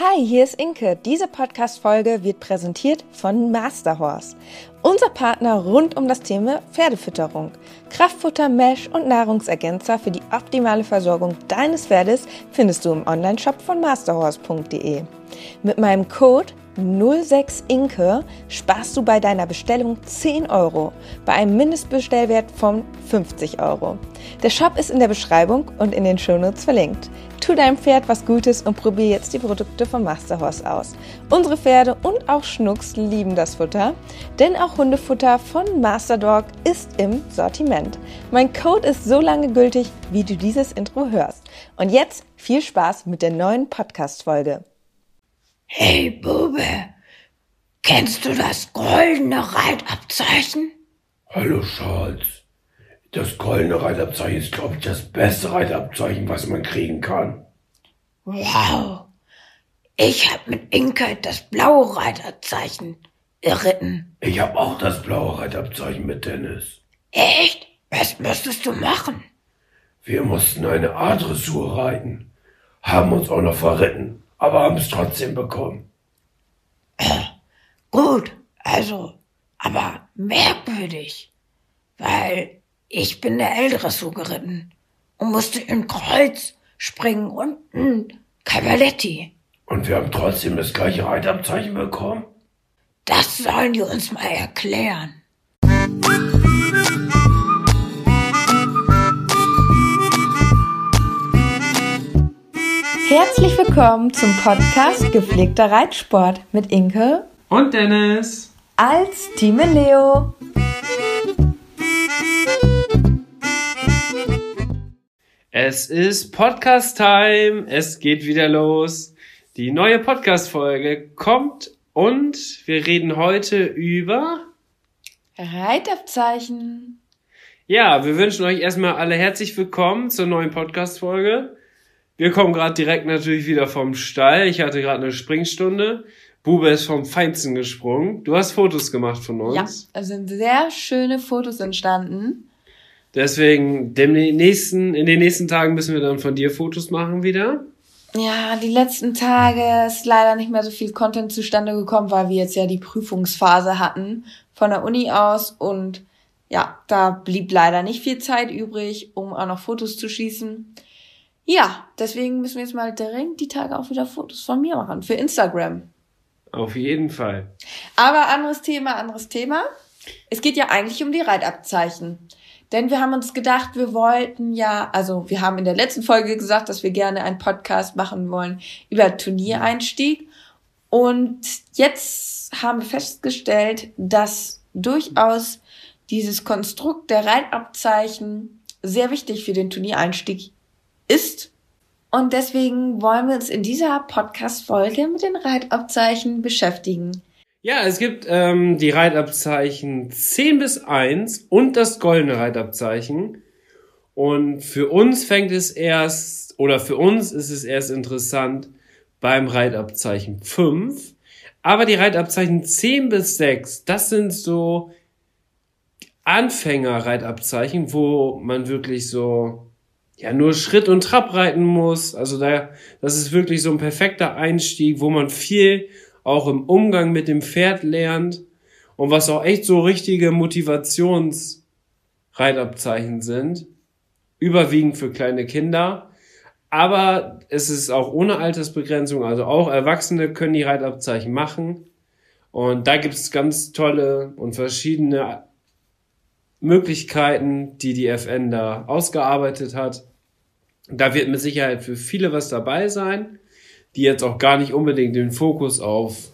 Hi, hier ist Inke. Diese Podcast-Folge wird präsentiert von Masterhorse. Unser Partner rund um das Thema Pferdefütterung. Kraftfutter, Mesh und Nahrungsergänzer für die optimale Versorgung deines Pferdes findest du im Onlineshop von masterhorse.de. Mit meinem Code 06 Inke sparst du bei deiner Bestellung 10 Euro bei einem Mindestbestellwert von 50 Euro. Der Shop ist in der Beschreibung und in den Shownotes verlinkt. Tu deinem Pferd was Gutes und probier jetzt die Produkte von Masterhorse aus. Unsere Pferde und auch Schnucks lieben das Futter, denn auch Hundefutter von Masterdog ist im Sortiment. Mein Code ist so lange gültig, wie du dieses Intro hörst. Und jetzt viel Spaß mit der neuen Podcast-Folge. Hey Bube, kennst du das goldene Reitabzeichen? Hallo Charles. Das goldene Reitabzeichen ist, glaube ich, das beste Reitabzeichen, was man kriegen kann. Wow. Ich hab mit Inke das blaue Reitabzeichen erritten. Ich habe auch das blaue Reitabzeichen mit Dennis. Echt? Was musstest du machen? Wir mussten eine A-Dressur reiten, haben uns auch noch verritten aber haben es trotzdem bekommen. Gut, also, aber merkwürdig, weil ich bin der Ältere geritten und musste im Kreuz springen und ein Cavaletti. Und wir haben trotzdem das gleiche Reitabzeichen bekommen? Das sollen die uns mal erklären. Herzlich willkommen zum Podcast Gepflegter Reitsport mit Inke und Dennis als Team Leo. Es ist Podcast-Time. Es geht wieder los. Die neue Podcast-Folge kommt und wir reden heute über Reitabzeichen. Ja, wir wünschen euch erstmal alle herzlich willkommen zur neuen Podcast-Folge. Wir kommen gerade direkt natürlich wieder vom Stall. Ich hatte gerade eine Springstunde. Bube ist vom Feinsten gesprungen. Du hast Fotos gemacht von uns. Ja, es sind sehr schöne Fotos entstanden. Deswegen, dem nächsten, in den nächsten Tagen müssen wir dann von dir Fotos machen wieder. Ja, die letzten Tage ist leider nicht mehr so viel Content zustande gekommen, weil wir jetzt ja die Prüfungsphase hatten von der Uni aus und ja, da blieb leider nicht viel Zeit übrig, um auch noch Fotos zu schießen. Ja, deswegen müssen wir jetzt mal dringend die Tage auch wieder Fotos von mir machen für Instagram. Auf jeden Fall. Aber anderes Thema, anderes Thema. Es geht ja eigentlich um die Reitabzeichen. Denn wir haben uns gedacht, wir wollten ja, also wir haben in der letzten Folge gesagt, dass wir gerne einen Podcast machen wollen über Turniereinstieg. Und jetzt haben wir festgestellt, dass durchaus dieses Konstrukt der Reitabzeichen sehr wichtig für den Turniereinstieg ist. Und deswegen wollen wir uns in dieser Podcast-Folge mit den Reitabzeichen beschäftigen. Ja, es gibt ähm, die Reitabzeichen 10 bis 1 und das goldene Reitabzeichen. Und für uns fängt es erst, oder für uns ist es erst interessant beim Reitabzeichen 5. Aber die Reitabzeichen 10 bis 6, das sind so Anfänger-Reitabzeichen, wo man wirklich so ja nur Schritt und Trab reiten muss. Also da, das ist wirklich so ein perfekter Einstieg, wo man viel auch im Umgang mit dem Pferd lernt und was auch echt so richtige Motivationsreitabzeichen sind. Überwiegend für kleine Kinder. Aber es ist auch ohne Altersbegrenzung, also auch Erwachsene können die Reitabzeichen machen. Und da gibt es ganz tolle und verschiedene Möglichkeiten, die die FN da ausgearbeitet hat. Da wird mit Sicherheit für viele was dabei sein, die jetzt auch gar nicht unbedingt den Fokus auf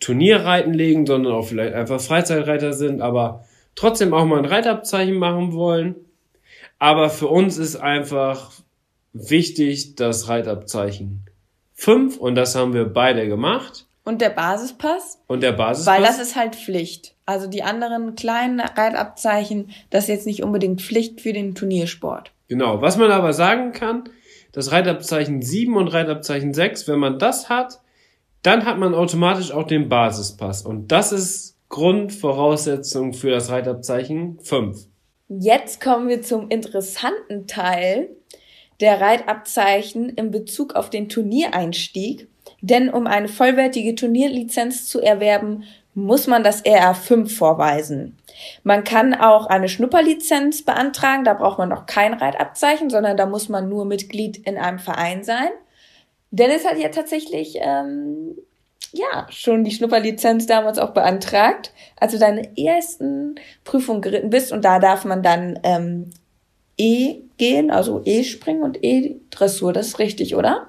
Turnierreiten legen, sondern auch vielleicht einfach Freizeitreiter sind, aber trotzdem auch mal ein Reitabzeichen machen wollen. Aber für uns ist einfach wichtig das Reitabzeichen 5 und das haben wir beide gemacht. Und der Basispass? Und der Basispass? Weil das ist halt Pflicht. Also die anderen kleinen Reitabzeichen, das ist jetzt nicht unbedingt Pflicht für den Turniersport. Genau. Was man aber sagen kann, das Reitabzeichen 7 und Reitabzeichen 6, wenn man das hat, dann hat man automatisch auch den Basispass. Und das ist Grundvoraussetzung für das Reitabzeichen 5. Jetzt kommen wir zum interessanten Teil der Reitabzeichen in Bezug auf den Turniereinstieg. Denn um eine vollwertige Turnierlizenz zu erwerben, muss man das RA5 vorweisen. Man kann auch eine Schnupperlizenz beantragen, da braucht man noch kein Reitabzeichen, sondern da muss man nur Mitglied in einem Verein sein. Dennis hat ja tatsächlich ähm, ja schon die Schnupperlizenz damals auch beantragt, als du deine ersten Prüfungen geritten bist und da darf man dann ähm, E gehen, also E springen und E Dressur, das ist richtig, oder?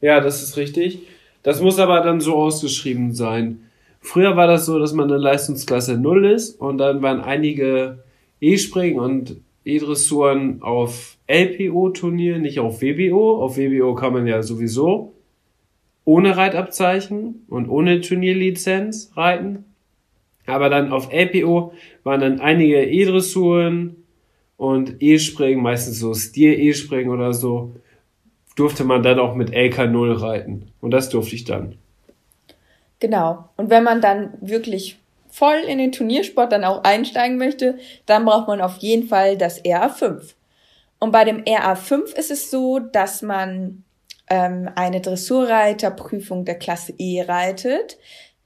Ja, das ist richtig. Das muss aber dann so ausgeschrieben sein. Früher war das so, dass man in Leistungsklasse 0 ist und dann waren einige E-Springen und E-Dressuren auf LPO-Turnier, nicht auf WBO. Auf WBO kann man ja sowieso ohne Reitabzeichen und ohne Turnierlizenz reiten. Aber dann auf LPO waren dann einige E-Dressuren und E-Springen, meistens so Stier-E-Springen oder so, durfte man dann auch mit LK0 reiten. Und das durfte ich dann. Genau. Und wenn man dann wirklich voll in den Turniersport dann auch einsteigen möchte, dann braucht man auf jeden Fall das RA5. Und bei dem RA5 ist es so, dass man ähm, eine Dressurreiterprüfung der Klasse E reitet.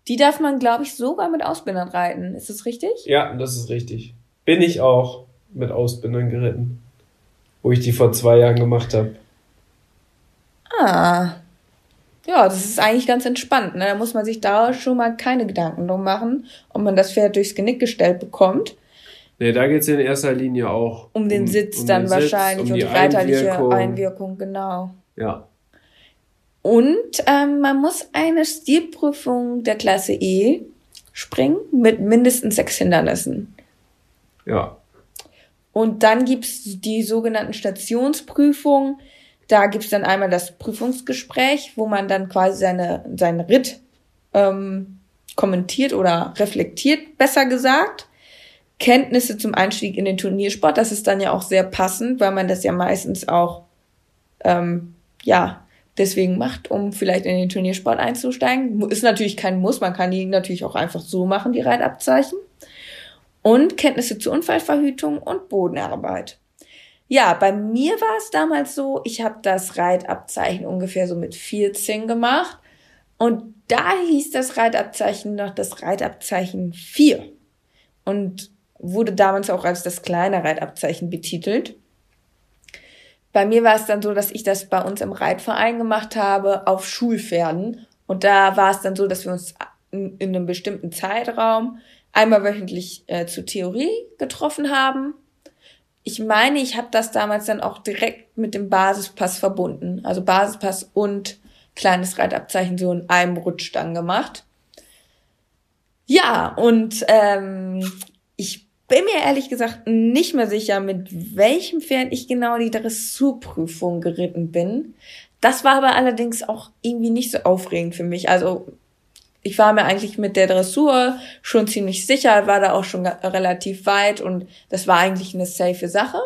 Die darf man, glaube ich, sogar mit Ausbindern reiten. Ist das richtig? Ja, das ist richtig. Bin ich auch mit Ausbindern geritten, wo ich die vor zwei Jahren gemacht habe. Ah, ja, das ist eigentlich ganz entspannt. Ne? Da muss man sich da schon mal keine Gedanken drum machen, ob man das Pferd durchs Genick gestellt bekommt. Nee, da geht's in erster Linie auch um den Sitz um dann den wahrscheinlich Sitz, um und die, die reiterliche Einwirkung. Einwirkung, genau. Ja. Und ähm, man muss eine Stilprüfung der Klasse E springen mit mindestens sechs Hindernissen. Ja. Und dann gibt's die sogenannten Stationsprüfungen da gibt's dann einmal das Prüfungsgespräch, wo man dann quasi seine, seinen Ritt ähm, kommentiert oder reflektiert, besser gesagt. Kenntnisse zum Einstieg in den Turniersport, das ist dann ja auch sehr passend, weil man das ja meistens auch ähm, ja deswegen macht, um vielleicht in den Turniersport einzusteigen. Ist natürlich kein Muss, man kann die natürlich auch einfach so machen, die Reitabzeichen. Und Kenntnisse zur Unfallverhütung und Bodenarbeit. Ja, bei mir war es damals so, ich habe das Reitabzeichen ungefähr so mit 14 gemacht. Und da hieß das Reitabzeichen noch das Reitabzeichen 4. Und wurde damals auch als das kleine Reitabzeichen betitelt. Bei mir war es dann so, dass ich das bei uns im Reitverein gemacht habe auf Schulpferden. Und da war es dann so, dass wir uns in, in einem bestimmten Zeitraum einmal wöchentlich äh, zur Theorie getroffen haben ich meine, ich habe das damals dann auch direkt mit dem Basispass verbunden. Also Basispass und kleines Reitabzeichen so in einem Rutsch dann gemacht. Ja, und ähm, ich bin mir ehrlich gesagt nicht mehr sicher, mit welchem Pferd ich genau die Dressurprüfung geritten bin. Das war aber allerdings auch irgendwie nicht so aufregend für mich. Also ich war mir eigentlich mit der Dressur schon ziemlich sicher, war da auch schon relativ weit und das war eigentlich eine safe Sache.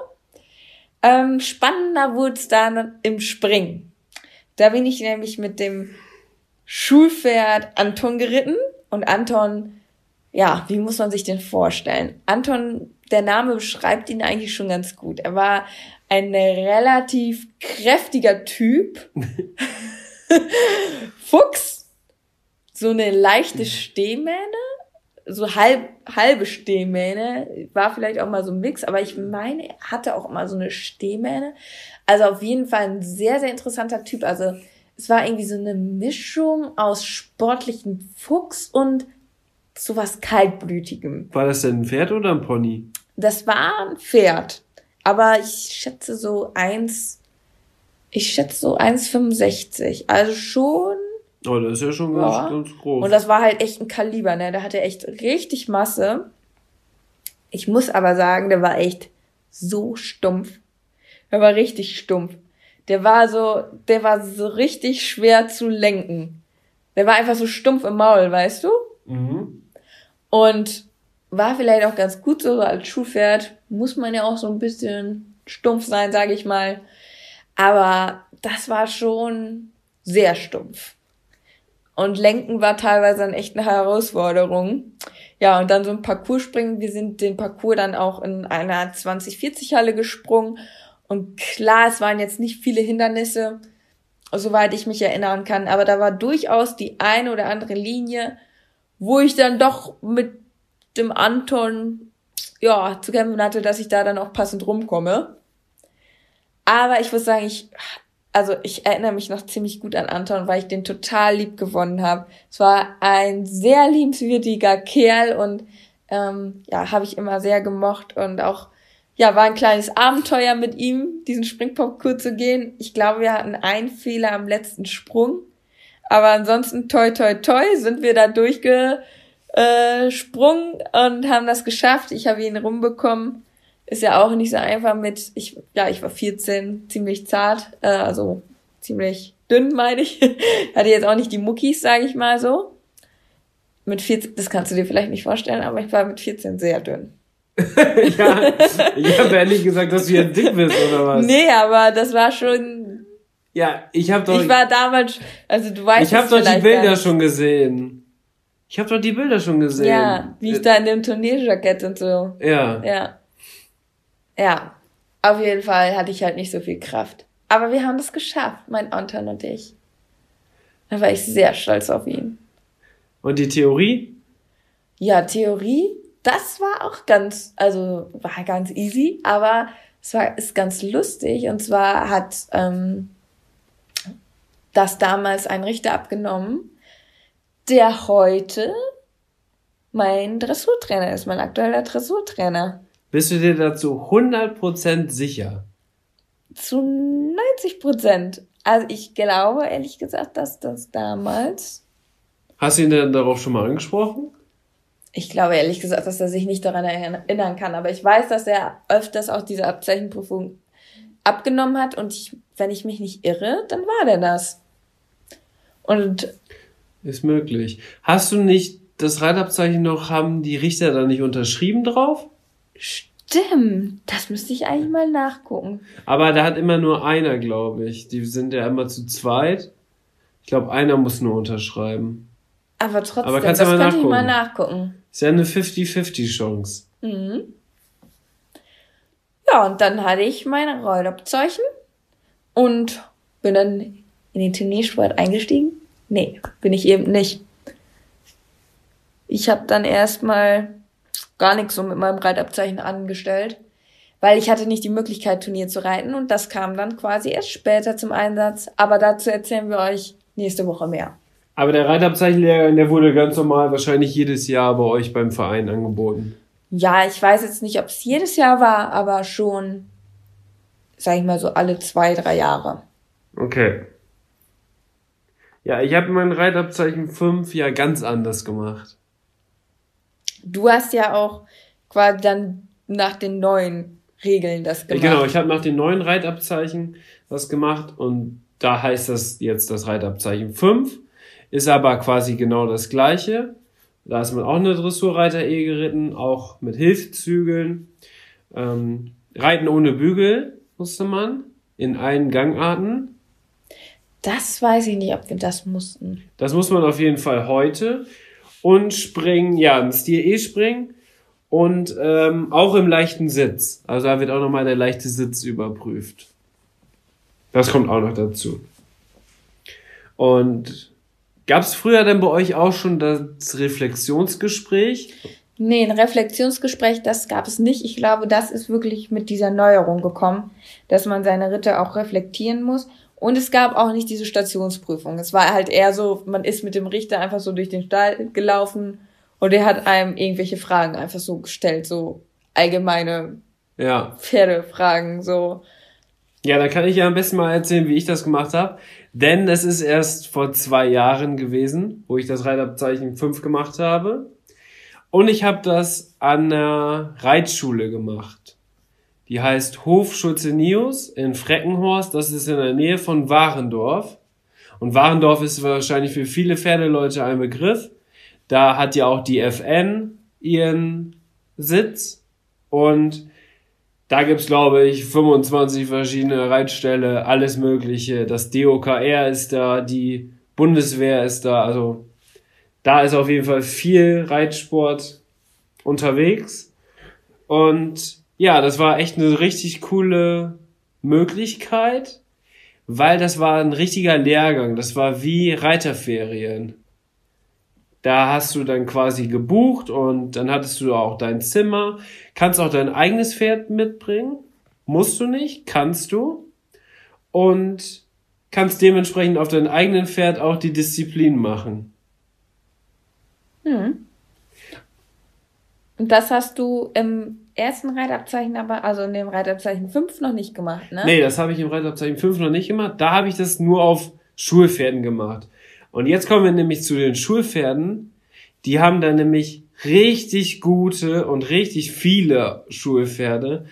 Ähm, spannender wurde es dann im Springen. Da bin ich nämlich mit dem Schulpferd Anton geritten und Anton, ja, wie muss man sich den vorstellen? Anton, der Name beschreibt ihn eigentlich schon ganz gut. Er war ein relativ kräftiger Typ. Fuchs so eine leichte Stehmähne, so halb, halbe Stehmähne, war vielleicht auch mal so ein Mix, aber ich meine, er hatte auch immer so eine Stehmähne. Also auf jeden Fall ein sehr, sehr interessanter Typ. Also es war irgendwie so eine Mischung aus sportlichen Fuchs und sowas kaltblütigem. War das denn ein Pferd oder ein Pony? Das war ein Pferd. Aber ich schätze so eins, ich schätze so 1,65. Also schon Oh, das ist ja schon ganz, ja. ganz groß. Und das war halt echt ein Kaliber, ne? Der hatte echt richtig Masse. Ich muss aber sagen, der war echt so stumpf. Der war richtig stumpf. Der war so, der war so richtig schwer zu lenken. Der war einfach so stumpf im Maul, weißt du? Mhm. Und war vielleicht auch ganz gut so als Schuhpferd. Muss man ja auch so ein bisschen stumpf sein, sage ich mal. Aber das war schon sehr stumpf. Und Lenken war teilweise dann echt eine Herausforderung. Ja, und dann so ein Parcours springen. Wir sind den Parcours dann auch in einer 2040 Halle gesprungen. Und klar, es waren jetzt nicht viele Hindernisse. soweit ich mich erinnern kann. Aber da war durchaus die eine oder andere Linie, wo ich dann doch mit dem Anton ja zu kämpfen hatte, dass ich da dann auch passend rumkomme. Aber ich muss sagen, ich also ich erinnere mich noch ziemlich gut an Anton, weil ich den total lieb gewonnen habe. Es war ein sehr liebenswürdiger Kerl und ähm, ja, habe ich immer sehr gemocht und auch ja, war ein kleines Abenteuer mit ihm, diesen Springparcours zu gehen. Ich glaube, wir hatten einen Fehler am letzten Sprung, aber ansonsten toi toi toi sind wir da durchgesprungen und haben das geschafft. Ich habe ihn rumbekommen ist ja auch nicht so einfach mit, ich, ja, ich war 14, ziemlich zart, äh, also ziemlich dünn, meine ich. Hatte jetzt auch nicht die Muckis, sage ich mal so. Mit 14, das kannst du dir vielleicht nicht vorstellen, aber ich war mit 14 sehr dünn. ja, ich habe ehrlich gesagt, dass du ja dick bist, oder was? Nee, aber das war schon. Ja, ich habe doch. Ich war damals, also du weißt Ich habe doch die Bilder schon gesehen. Ich habe doch die Bilder schon gesehen. Ja, wie ich da in dem Turnierjackett und so. Ja. Ja. Ja, auf jeden Fall hatte ich halt nicht so viel Kraft. Aber wir haben das geschafft, mein Anton und ich. Da war ich sehr stolz auf ihn. Und die Theorie? Ja, Theorie, das war auch ganz, also war ganz easy, aber es war ist ganz lustig. Und zwar hat ähm, das damals ein Richter abgenommen, der heute mein Dressurtrainer ist, mein aktueller Dressurtrainer. Bist du dir dazu 100% sicher? Zu 90%. Also ich glaube ehrlich gesagt, dass das damals. Hast du ihn denn darauf schon mal angesprochen? Ich glaube ehrlich gesagt, dass er sich nicht daran erinnern kann. Aber ich weiß, dass er öfters auch diese Abzeichenprüfung abgenommen hat. Und ich, wenn ich mich nicht irre, dann war der das. Und. Ist möglich. Hast du nicht das Reitabzeichen noch, haben die Richter da nicht unterschrieben drauf? Stimmt, das müsste ich eigentlich mal nachgucken. Aber da hat immer nur einer, glaube ich. Die sind ja immer zu zweit. Ich glaube, einer muss nur unterschreiben. Aber trotzdem, Aber das ja könnte nachgucken. ich mal nachgucken. Ist ja eine 50-50 Chance. Mhm. Ja, und dann hatte ich meine Rollabzeichen und bin dann in den Turniersport eingestiegen. Nee, bin ich eben nicht. Ich habe dann erstmal gar nichts so mit meinem Reitabzeichen angestellt, weil ich hatte nicht die Möglichkeit, Turnier zu reiten und das kam dann quasi erst später zum Einsatz. Aber dazu erzählen wir euch nächste Woche mehr. Aber der Reitabzeichenlehrgang, der wurde ganz normal wahrscheinlich jedes Jahr bei euch beim Verein angeboten. Ja, ich weiß jetzt nicht, ob es jedes Jahr war, aber schon, sag ich mal so, alle zwei, drei Jahre. Okay. Ja, ich habe mein Reitabzeichen 5 ja ganz anders gemacht. Du hast ja auch quasi dann nach den neuen Regeln das gemacht. Genau, ich habe nach den neuen Reitabzeichen das gemacht und da heißt das jetzt das Reitabzeichen 5, ist aber quasi genau das gleiche. Da ist man auch eine Dressurreiter E geritten, auch mit Hilfszügeln. Ähm, Reiten ohne Bügel musste man in allen Gangarten. Das weiß ich nicht, ob wir das mussten. Das muss man auf jeden Fall heute und springen, ja, im Stil E springen und ähm, auch im leichten Sitz. Also da wird auch nochmal der leichte Sitz überprüft. Das kommt auch noch dazu. Und gab es früher denn bei euch auch schon das Reflexionsgespräch? Nee, ein Reflexionsgespräch, das gab es nicht. Ich glaube, das ist wirklich mit dieser Neuerung gekommen, dass man seine Ritter auch reflektieren muss. Und es gab auch nicht diese Stationsprüfung. Es war halt eher so, man ist mit dem Richter einfach so durch den Stall gelaufen und er hat einem irgendwelche Fragen einfach so gestellt, so allgemeine ja. Pferdefragen, so. Ja, da kann ich ja am besten mal erzählen, wie ich das gemacht habe. Denn es ist erst vor zwei Jahren gewesen, wo ich das Reitabzeichen 5 gemacht habe. Und ich habe das an der Reitschule gemacht. Die heißt Hof Schulze-Nius in Freckenhorst. Das ist in der Nähe von Warendorf. Und Warendorf ist wahrscheinlich für viele Pferdeleute ein Begriff. Da hat ja auch die FN ihren Sitz. Und da gibt's glaube ich, 25 verschiedene Reitställe, alles Mögliche. Das DOKR ist da, die Bundeswehr ist da. Also da ist auf jeden Fall viel Reitsport unterwegs. Und ja, das war echt eine richtig coole Möglichkeit, weil das war ein richtiger Lehrgang. Das war wie Reiterferien. Da hast du dann quasi gebucht und dann hattest du auch dein Zimmer. Kannst auch dein eigenes Pferd mitbringen. Musst du nicht, kannst du. Und kannst dementsprechend auf deinem eigenen Pferd auch die Disziplin machen. Hm. Und das hast du im ersten Reitabzeichen aber, also in dem Reitabzeichen 5 noch nicht gemacht, ne? Nee, das habe ich im Reitabzeichen 5 noch nicht gemacht. Da habe ich das nur auf Schulpferden gemacht. Und jetzt kommen wir nämlich zu den Schulpferden. Die haben da nämlich richtig gute und richtig viele Schulpferde.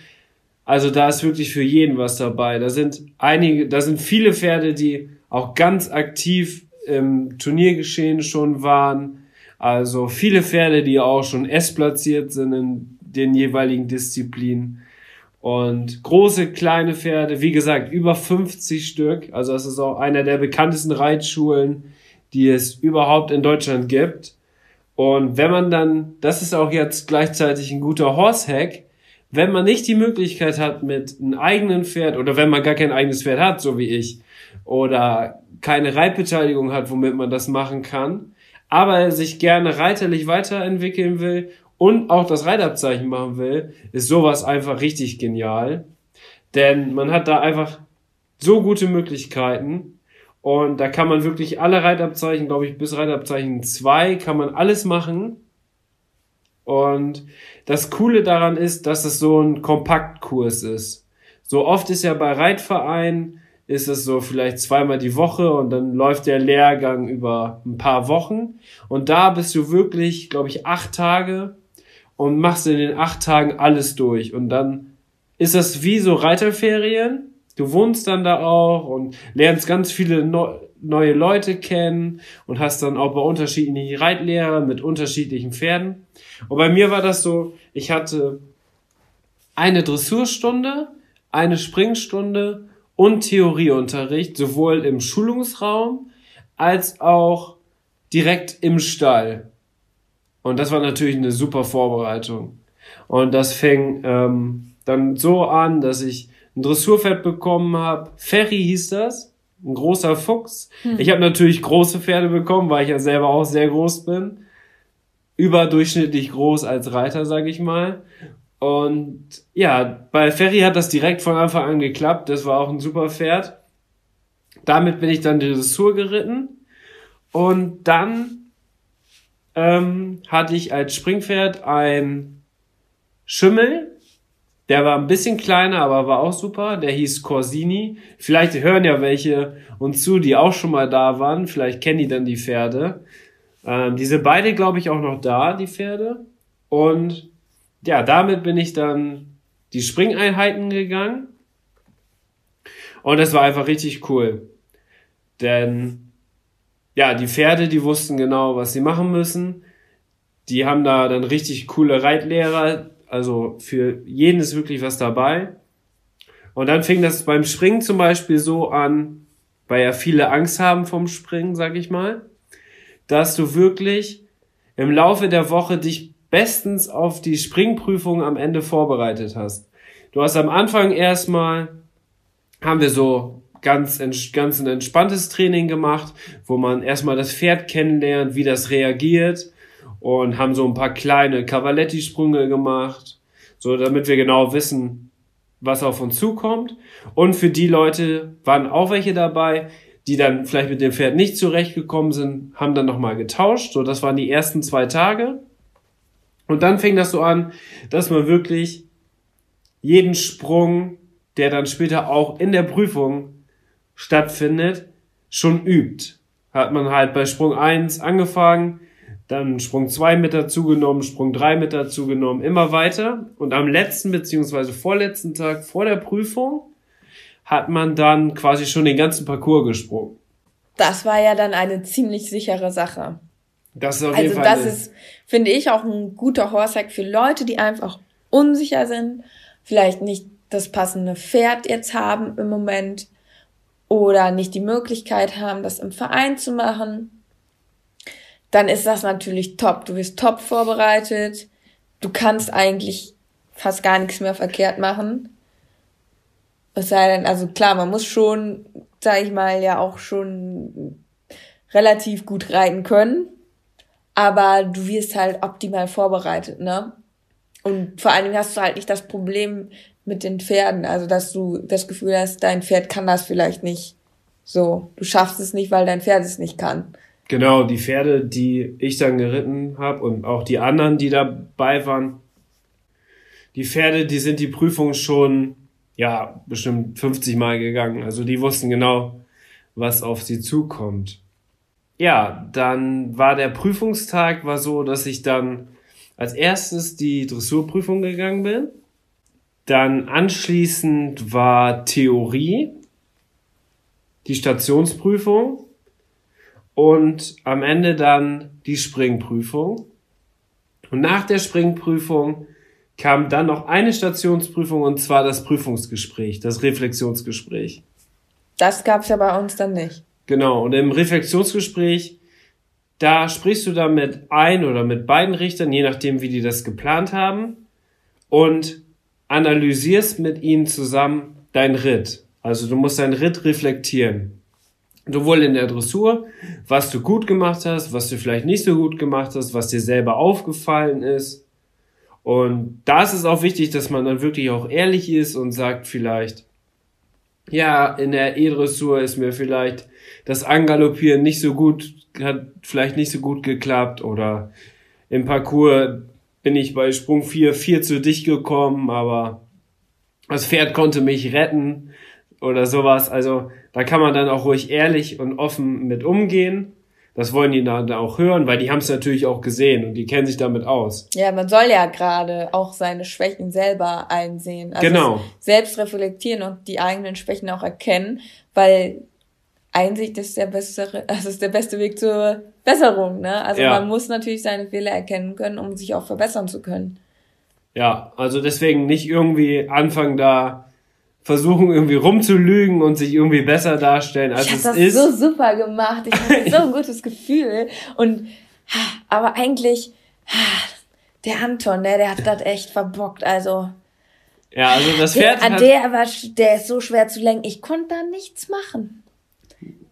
Also da ist wirklich für jeden was dabei. Da sind einige, da sind viele Pferde, die auch ganz aktiv im Turniergeschehen schon waren. Also viele Pferde, die auch schon S-platziert sind in den jeweiligen Disziplinen. Und große, kleine Pferde, wie gesagt, über 50 Stück. Also das ist auch einer der bekanntesten Reitschulen, die es überhaupt in Deutschland gibt. Und wenn man dann, das ist auch jetzt gleichzeitig ein guter Horsehack, wenn man nicht die Möglichkeit hat mit einem eigenen Pferd oder wenn man gar kein eigenes Pferd hat, so wie ich, oder keine Reitbeteiligung hat, womit man das machen kann, aber sich gerne reiterlich weiterentwickeln will und auch das Reitabzeichen machen will, ist sowas einfach richtig genial. Denn man hat da einfach so gute Möglichkeiten und da kann man wirklich alle Reitabzeichen, glaube ich, bis Reitabzeichen 2 kann man alles machen. Und das Coole daran ist, dass es so ein Kompaktkurs ist. So oft ist ja bei Reitvereinen ist es so vielleicht zweimal die Woche und dann läuft der Lehrgang über ein paar Wochen. Und da bist du wirklich, glaube ich, acht Tage und machst in den acht Tagen alles durch. Und dann ist das wie so Reiterferien. Du wohnst dann da auch und lernst ganz viele no neue Leute kennen und hast dann auch bei unterschiedlichen Reitlehrer mit unterschiedlichen Pferden. Und bei mir war das so, ich hatte eine Dressurstunde, eine Springstunde und Theorieunterricht, sowohl im Schulungsraum als auch direkt im Stall. Und das war natürlich eine super Vorbereitung. Und das fing ähm, dann so an, dass ich ein Dressurpferd bekommen habe. Ferry hieß das, ein großer Fuchs. Hm. Ich habe natürlich große Pferde bekommen, weil ich ja selber auch sehr groß bin. Überdurchschnittlich groß als Reiter, sag ich mal. Und ja, bei Ferry hat das direkt von Anfang an geklappt. Das war auch ein super Pferd. Damit bin ich dann die Dressur geritten. Und dann ähm, hatte ich als Springpferd ein Schimmel. Der war ein bisschen kleiner, aber war auch super. Der hieß Corsini. Vielleicht hören ja welche uns zu, die auch schon mal da waren. Vielleicht kennen die dann die Pferde. Ähm, diese beide, glaube ich, auch noch da, die Pferde. Und ja, damit bin ich dann die Springeinheiten gegangen. Und das war einfach richtig cool. Denn, ja, die Pferde, die wussten genau, was sie machen müssen. Die haben da dann richtig coole Reitlehrer. Also für jeden ist wirklich was dabei. Und dann fing das beim Springen zum Beispiel so an, weil ja viele Angst haben vom Springen, sag ich mal, dass du wirklich im Laufe der Woche dich bestens auf die Springprüfung am Ende vorbereitet hast. Du hast am Anfang erstmal, haben wir so ganz, ganz ein entspanntes Training gemacht, wo man erstmal das Pferd kennenlernt, wie das reagiert und haben so ein paar kleine Cavaletti-Sprünge gemacht, so damit wir genau wissen, was auf uns zukommt. Und für die Leute waren auch welche dabei, die dann vielleicht mit dem Pferd nicht zurechtgekommen sind, haben dann nochmal getauscht. So, das waren die ersten zwei Tage. Und dann fing das so an, dass man wirklich jeden Sprung, der dann später auch in der Prüfung stattfindet, schon übt. Hat man halt bei Sprung 1 angefangen, dann Sprung 2 mit dazu genommen, Sprung 3 mit dazu genommen, immer weiter. Und am letzten beziehungsweise vorletzten Tag vor der Prüfung hat man dann quasi schon den ganzen Parcours gesprungen. Das war ja dann eine ziemlich sichere Sache. Das ist auf also jeden Fall das ist, finde ich, auch ein guter Horsehack für Leute, die einfach unsicher sind, vielleicht nicht das passende Pferd jetzt haben im Moment oder nicht die Möglichkeit haben, das im Verein zu machen. Dann ist das natürlich top. Du wirst top vorbereitet. Du kannst eigentlich fast gar nichts mehr verkehrt machen. Es sei denn, also klar, man muss schon, sag ich mal, ja auch schon relativ gut reiten können. Aber du wirst halt optimal vorbereitet, ne? Und vor allen Dingen hast du halt nicht das Problem mit den Pferden, also dass du das Gefühl hast, dein Pferd kann das vielleicht nicht. So, du schaffst es nicht, weil dein Pferd es nicht kann. Genau, die Pferde, die ich dann geritten habe und auch die anderen, die dabei waren, die Pferde, die sind die Prüfung schon, ja, bestimmt 50 Mal gegangen. Also die wussten genau, was auf sie zukommt. Ja, dann war der Prüfungstag, war so, dass ich dann als erstes die Dressurprüfung gegangen bin. Dann anschließend war Theorie, die Stationsprüfung und am Ende dann die Springprüfung. Und nach der Springprüfung kam dann noch eine Stationsprüfung und zwar das Prüfungsgespräch, das Reflexionsgespräch. Das gab's ja bei uns dann nicht. Genau, und im Reflexionsgespräch da sprichst du dann mit ein oder mit beiden Richtern, je nachdem, wie die das geplant haben, und analysierst mit ihnen zusammen dein Ritt. Also du musst dein Ritt reflektieren. Sowohl in der Dressur, was du gut gemacht hast, was du vielleicht nicht so gut gemacht hast, was dir selber aufgefallen ist. Und da ist es auch wichtig, dass man dann wirklich auch ehrlich ist und sagt vielleicht, ja, in der E-Dressur ist mir vielleicht das Angaloppieren nicht so gut, hat vielleicht nicht so gut geklappt oder im Parcours bin ich bei Sprung 4 viel zu dicht gekommen, aber das Pferd konnte mich retten oder sowas. Also da kann man dann auch ruhig ehrlich und offen mit umgehen. Das wollen die dann auch hören, weil die haben es natürlich auch gesehen und die kennen sich damit aus. Ja, man soll ja gerade auch seine Schwächen selber einsehen. Also Genau. Selbst reflektieren und die eigenen Schwächen auch erkennen, weil Einsicht ist der bessere, also ist der beste Weg zur Besserung, ne? Also Ja. man muss natürlich seine Fehler erkennen können, um sich auch verbessern zu können. Ja, also deswegen nicht irgendwie anfangen da versuchen irgendwie rumzulügen und sich irgendwie besser darstellen, als ich es das ist. so super gemacht. Ich hatte so ein gutes Gefühl. Und aber eigentlich, der Anton, ne, der hat das echt verbockt. Also ja, also das der, Pferd an hat, der war, der ist so schwer zu lenken. Ich konnte da nichts machen.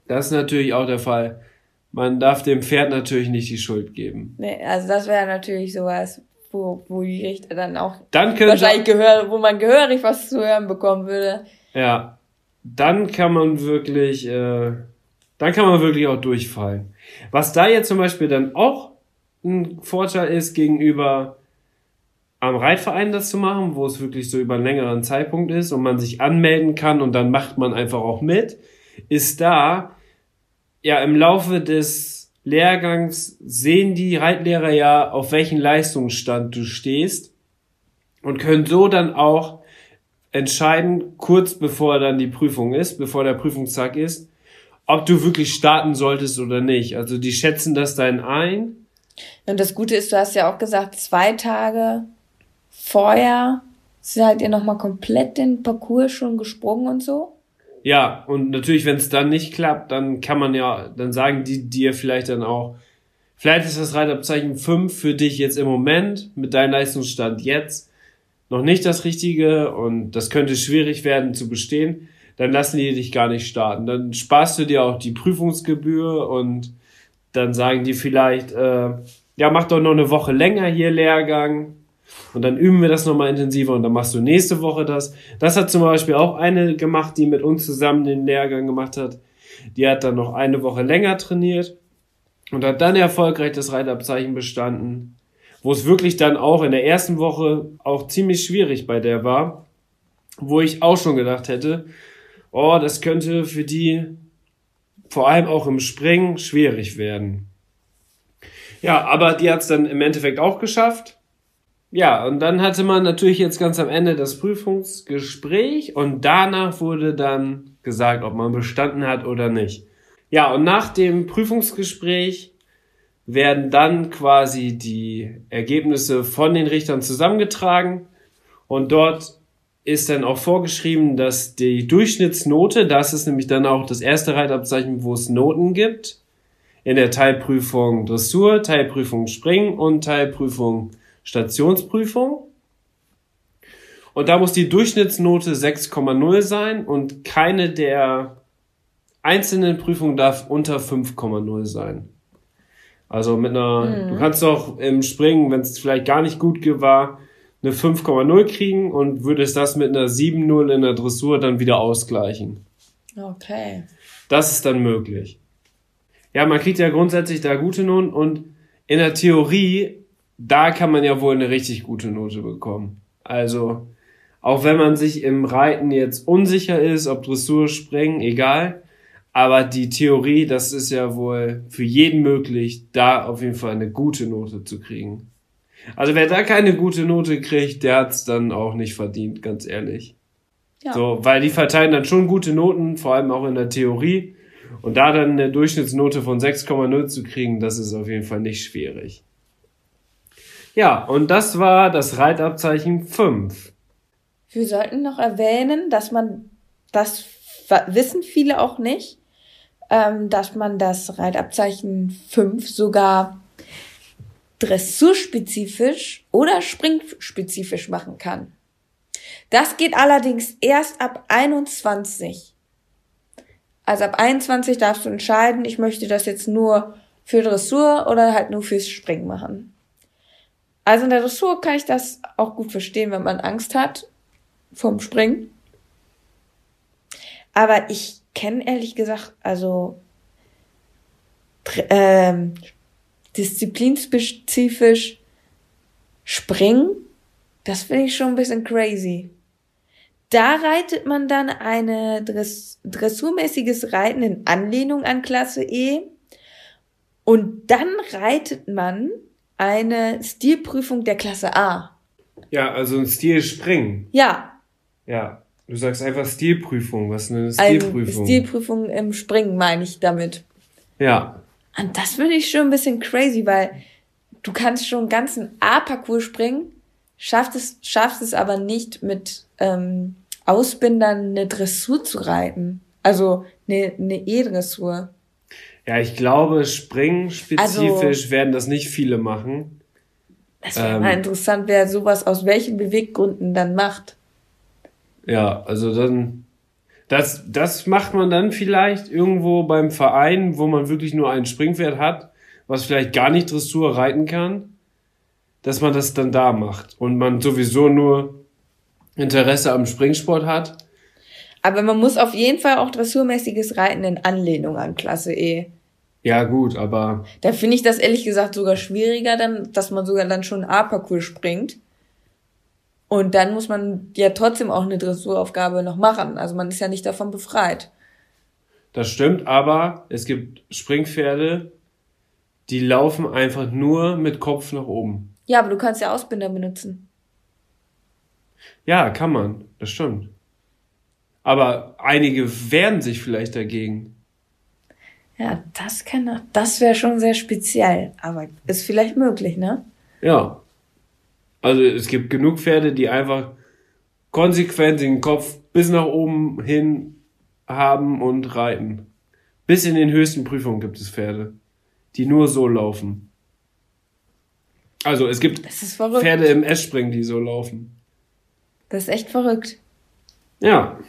das ist natürlich auch der Fall. Man darf dem Pferd natürlich nicht die Schuld geben. Nee, also das wäre natürlich sowas, wo, wo die Richter dann auch Dann wahrscheinlich gehör, wo man gehörig was zu hören bekommen würde. Ja, dann kann man wirklich, äh, dann kann man wirklich auch durchfallen. Was da jetzt zum Beispiel dann auch ein Vorteil ist gegenüber am Reitverein das zu machen, wo es wirklich so über einen längeren Zeitpunkt ist und man sich anmelden kann und dann macht man einfach auch mit, ist da, ja, im Laufe des Lehrgangs sehen die Reitlehrer ja, auf welchen Leistungsstand du stehst und können so dann auch entscheiden, kurz bevor dann die Prüfung ist, bevor der Prüfungstag ist, ob du wirklich starten solltest oder nicht. Also die schätzen das dann ein. Und das Gute ist, du hast ja auch gesagt, zwei Tage vorher seid ihr nochmal komplett den Parcours schon gesprungen und so. Ja, und natürlich, wenn es dann nicht klappt, dann kann man ja, dann sagen die dir vielleicht dann auch, vielleicht ist das Reitabzeichen 5 für dich jetzt im Moment mit deinem Leistungsstand jetzt noch nicht das Richtige und das könnte schwierig werden zu bestehen, dann lassen die dich gar nicht starten. Dann sparst du dir auch die Prüfungsgebühr und dann sagen die vielleicht, äh, ja, mach doch noch eine Woche länger hier Lehrgang und dann üben wir das nochmal intensiver und dann machst du nächste Woche das. Das hat zum Beispiel auch eine gemacht, die mit uns zusammen den Lehrgang gemacht hat. Die hat dann noch eine Woche länger trainiert und hat dann erfolgreich das Reitabzeichen bestanden, wo es wirklich dann auch in der ersten Woche auch ziemlich schwierig bei der war, wo ich auch schon gedacht hätte, oh, das könnte für die vor allem auch im Springen schwierig werden. Ja, aber die hat es dann im Endeffekt auch geschafft. Ja, und dann hatte man natürlich jetzt ganz am Ende das Prüfungsgespräch und danach wurde dann gesagt, ob man bestanden hat oder nicht. Ja, und nach dem Prüfungsgespräch werden dann quasi die Ergebnisse von den Richtern zusammengetragen und dort ist dann auch vorgeschrieben, dass die Durchschnittsnote, das ist nämlich dann auch das erste Reitabzeichen, wo es Noten gibt, in der Teilprüfung Dressur, Teilprüfung Springen und Teilprüfung Stationsprüfung. Und da muss die Durchschnittsnote 6,0 sein und keine der einzelnen Prüfungen darf unter 5,0 sein. Also mit einer, Mhm. du kannst doch im Springen, wenn es vielleicht gar nicht gut war, eine 5,0 kriegen und würdest das mit einer 7,0 in der Dressur dann wieder ausgleichen. Okay. Das ist dann möglich. Ja, man kriegt ja grundsätzlich da gute Noten und in der Theorie, da kann man ja wohl eine richtig gute Note bekommen. Also, auch wenn man sich im Reiten jetzt unsicher ist, ob Dressur, Springen, egal. Aber die Theorie, das ist ja wohl für jeden möglich, da auf jeden Fall eine gute Note zu kriegen. Also wer da keine gute Note kriegt, der hat's dann auch nicht verdient, ganz ehrlich. Ja. So, weil die verteilen dann schon gute Noten, vor allem auch in der Theorie. Und da dann eine Durchschnittsnote von 6,0 zu kriegen, das ist auf jeden Fall nicht schwierig. Ja, und das war das Reitabzeichen 5. Wir sollten noch erwähnen, dass man, das wissen viele auch nicht, ähm, dass man das Reitabzeichen 5 sogar dressurspezifisch oder springspezifisch machen kann. Das geht allerdings erst ab 21. Also ab 21 darfst du entscheiden, ich möchte das jetzt nur für Dressur oder halt nur fürs Springen machen. Also in der Dressur kann ich das auch gut verstehen, wenn man Angst hat vom Springen. Aber ich kenne ehrlich gesagt, also ähm, disziplinspezifisch springen, das finde ich schon ein bisschen crazy. Da reitet man dann eine Dress dressurmäßiges Reiten in Anlehnung an Klasse E und dann reitet man eine Stilprüfung der Klasse A. Ja, also ein Stil springen. Ja, Ja. Du sagst einfach Stilprüfung. Was ist eine eine Stilprüfung? Stilprüfung im Springen meine ich damit. ja. Und das finde ich schon ein bisschen crazy, weil du kannst schon einen ganzen A-Parcours springen, schaffst es, schaffst es aber nicht mit ähm, Ausbindern eine Dressur zu reiten. Also eine, eine E-Dressur. Ja, ich glaube, springen spezifisch Also- werden das nicht viele machen. Das wäre Ähm. mal interessant, wer sowas aus welchen Beweggründen dann macht. Ja, also dann, das, das macht man dann vielleicht irgendwo beim Verein, wo man wirklich nur ein Springpferd hat, was vielleicht gar nicht Dressur reiten kann, dass man das dann da macht und man sowieso nur Interesse am Springsport hat. Aber man muss auf jeden Fall auch dressurmäßiges Reiten in Anlehnung an Klasse E. Ja, gut, aber Da finde ich das ehrlich gesagt sogar schwieriger, dann, dass man sogar dann schon A-Parcours springt. Und dann muss man ja trotzdem auch eine Dressuraufgabe noch machen. Also man ist ja nicht davon befreit. das stimmt, aber es gibt Springpferde, die laufen einfach nur mit Kopf nach oben. Ja, aber du kannst ja Ausbinder benutzen. Ja, kann man, das stimmt. Aber einige wehren sich vielleicht dagegen. Ja, das kann, das wäre schon sehr speziell. Aber ist vielleicht möglich, ne? Ja. Also es gibt genug Pferde, die einfach konsequent den Kopf bis nach oben hin haben und reiten. Bis in den höchsten Prüfungen gibt es Pferde, die nur so laufen. Also es gibt. Pferde im S-Springen, die so laufen. Das ist echt verrückt. Ja.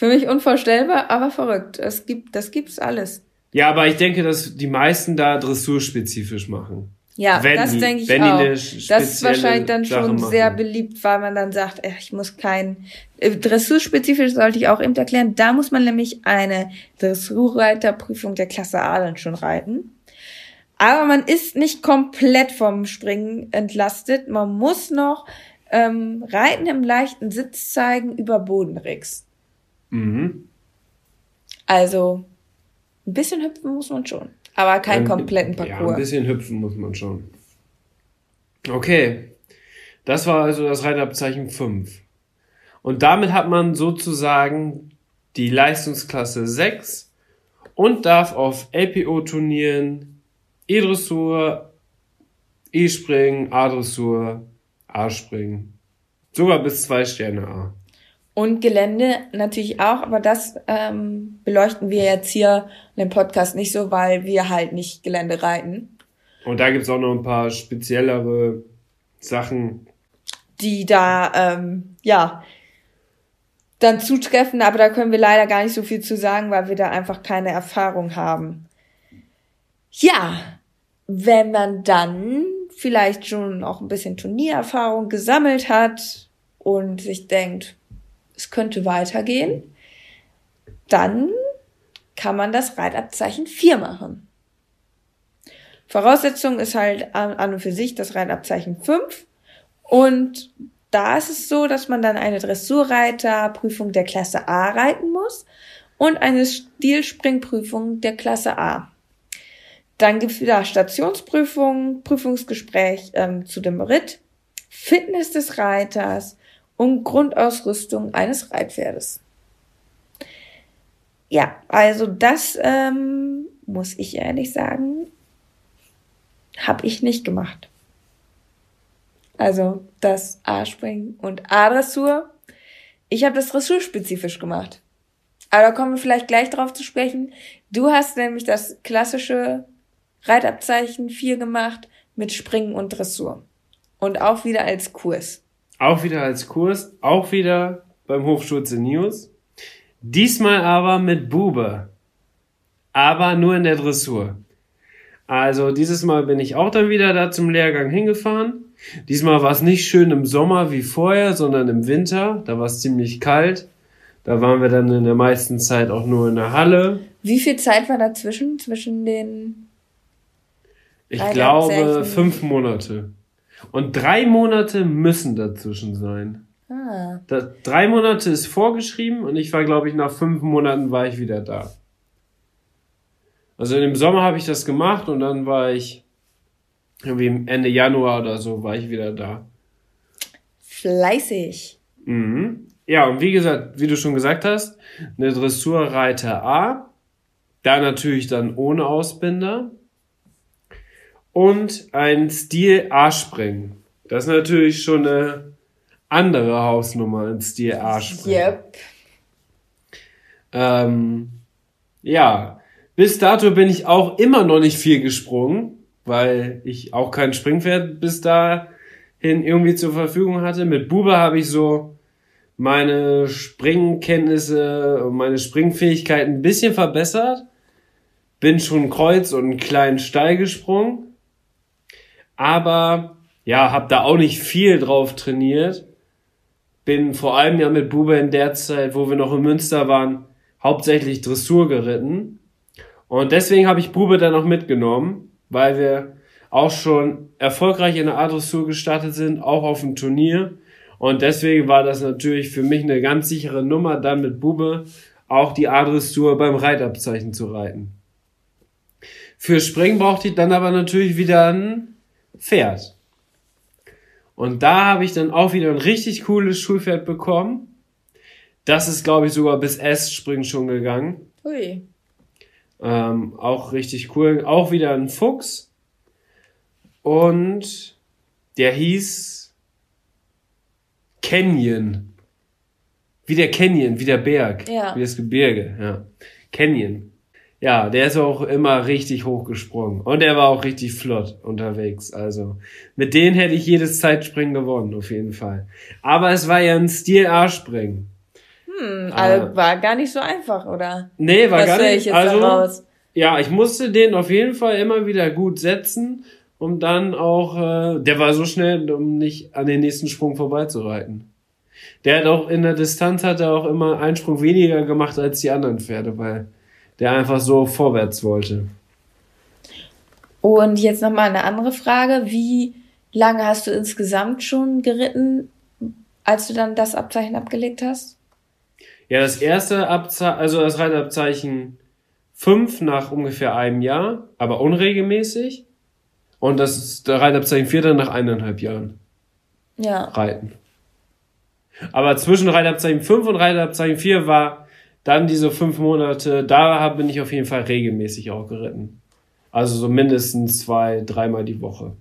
Für mich unvorstellbar, aber verrückt. Es gibt, das gibt's alles. Ja, aber ich denke, dass die meisten da dressurspezifisch machen. Ja, Wenn das die- denke ich wenn die auch. eine Das ist wahrscheinlich dann Sache schon machen. sehr beliebt, weil man dann sagt, ich muss kein äh, Dressurspezifisch sollte ich auch eben erklären. Da muss man nämlich eine Dressurreiterprüfung der Klasse A dann schon reiten. Aber man ist nicht komplett vom Springen entlastet. Man muss noch ähm, Reiten im leichten Sitz zeigen über Bodenricks. Mhm. Also ein bisschen hüpfen muss man schon, aber keinen Ein- kompletten Ja, ein Parcours. bisschen hüpfen muss man schon. Okay. Das war also das Reitabzeichen 5. Und damit hat man sozusagen die Leistungsklasse 6 und darf auf LPO-Turnieren E-Dressur, E-Springen, A-Dressur, A-Springen. Sogar bis zwei Sterne A. Und Gelände natürlich auch, aber das ähm, beleuchten wir jetzt hier in dem Podcast nicht so, weil wir halt nicht Gelände reiten. Und da gibt's auch noch ein paar speziellere Sachen. die da, ähm, ja, dann zutreffen, aber da können wir leider gar nicht so viel zu sagen, weil wir da einfach keine Erfahrung haben. Ja, wenn man dann vielleicht schon auch ein bisschen Turniererfahrung gesammelt hat und sich denkt, es könnte weitergehen, dann kann man das Reitabzeichen 4 machen. Voraussetzung ist halt an und für sich das Reitabzeichen 5 und da ist es so, dass man dann eine Dressurreiterprüfung der Klasse A reiten muss und eine Stilspringprüfung der Klasse A. Dann gibt's wieder Stationsprüfungen, Prüfungsgespräch ähm, zu dem Ritt, Fitness des Reiters und Grundausrüstung eines Reitpferdes. Ja, also das ähm, muss ich ehrlich sagen, habe ich nicht gemacht. Also das A-Springen und A-Dressur. Ich habe das dressurspezifisch gemacht. Aber da kommen wir vielleicht gleich drauf zu sprechen. Du hast nämlich das klassische Reitabzeichen 4 gemacht mit Springen und Dressur. Und auch wieder als Kurs. Auch wieder als Kurs, auch wieder beim Hochschulze News. Diesmal aber mit Bube. Aber nur in der Dressur. Also dieses Mal bin ich auch dann wieder da zum Lehrgang hingefahren. Diesmal war es nicht schön im Sommer wie vorher, sondern im Winter. Da war es ziemlich kalt. Da waren wir dann in der meisten Zeit auch nur in der Halle. Wie viel Zeit war dazwischen, zwischen den ich glaube, fünf Monate. Und drei Monate müssen dazwischen sein. Ah. Das, drei Monate ist vorgeschrieben und ich war, glaube ich, nach fünf Monaten war ich wieder da. Also im Sommer habe ich das gemacht und dann war ich irgendwie Ende Januar oder so war ich wieder da. Fleißig. Mhm. Ja, und wie gesagt, wie du schon gesagt hast, eine Dressurreiter A, da natürlich dann ohne Ausbinder und ein Stil A-Springen. Das ist natürlich schon eine andere Hausnummer, ein Stil A-Springen. Yep. Ähm, ja, bis dato bin ich auch immer noch nicht viel gesprungen, weil ich auch kein Springpferd bis dahin irgendwie zur Verfügung hatte. Mit Bube habe ich so meine Springkenntnisse und meine Springfähigkeiten ein bisschen verbessert. Bin schon Kreuz und einen kleinen Steil gesprungen aber ja, habe da auch nicht viel drauf trainiert. Bin vor allem ja mit Bube in der Zeit, wo wir noch in Münster waren, hauptsächlich Dressur geritten. Und deswegen habe ich Bube dann auch mitgenommen, weil wir auch schon erfolgreich in der A-Dressur gestartet sind, auch auf dem Turnier. Und deswegen war das natürlich für mich eine ganz sichere Nummer, dann mit Bube auch die A-Dressur beim Reitabzeichen zu reiten. Für Springen brauchte ich dann aber natürlich wieder einen Pferd. Und da habe ich dann auch wieder ein richtig cooles Schulpferd bekommen. Das ist, glaube ich, sogar bis S-Springen schon gegangen. Ui. Ähm, auch richtig cool. Auch wieder ein Fuchs. Und der hieß Canyon. Wie der Canyon, wie der Berg. Ja. Wie das Gebirge, ja. Canyon. Ja, der ist auch immer richtig hochgesprungen. Und er war auch richtig flott unterwegs. Also mit denen hätte ich jedes Zeitspringen gewonnen, auf jeden Fall. Aber es war ja ein Stil-A-Springen. Hm, also war gar nicht so einfach, oder? Nee, war Was gar nicht. also, ja, ich musste den auf jeden Fall immer wieder gut setzen, um dann auch, äh, der war so schnell, um nicht an den nächsten Sprung vorbeizureiten. Der hat auch in der Distanz hat er auch immer einen Sprung weniger gemacht als die anderen Pferde, weil der einfach so vorwärts wollte. Und jetzt nochmal eine andere Frage. Wie lange hast du insgesamt schon geritten, als du dann das Abzeichen abgelegt hast? Ja, das erste Abzeichen, also das Reitabzeichen 5 nach ungefähr einem Jahr, aber unregelmäßig. Und das Reitabzeichen 4 dann nach eineinhalb Jahren. Ja. Reiten. Aber zwischen Reitabzeichen 5 und Reitabzeichen 4 war dann diese fünf Monate, da bin ich auf jeden Fall regelmäßig auch geritten. Also so mindestens zwei, dreimal die Woche.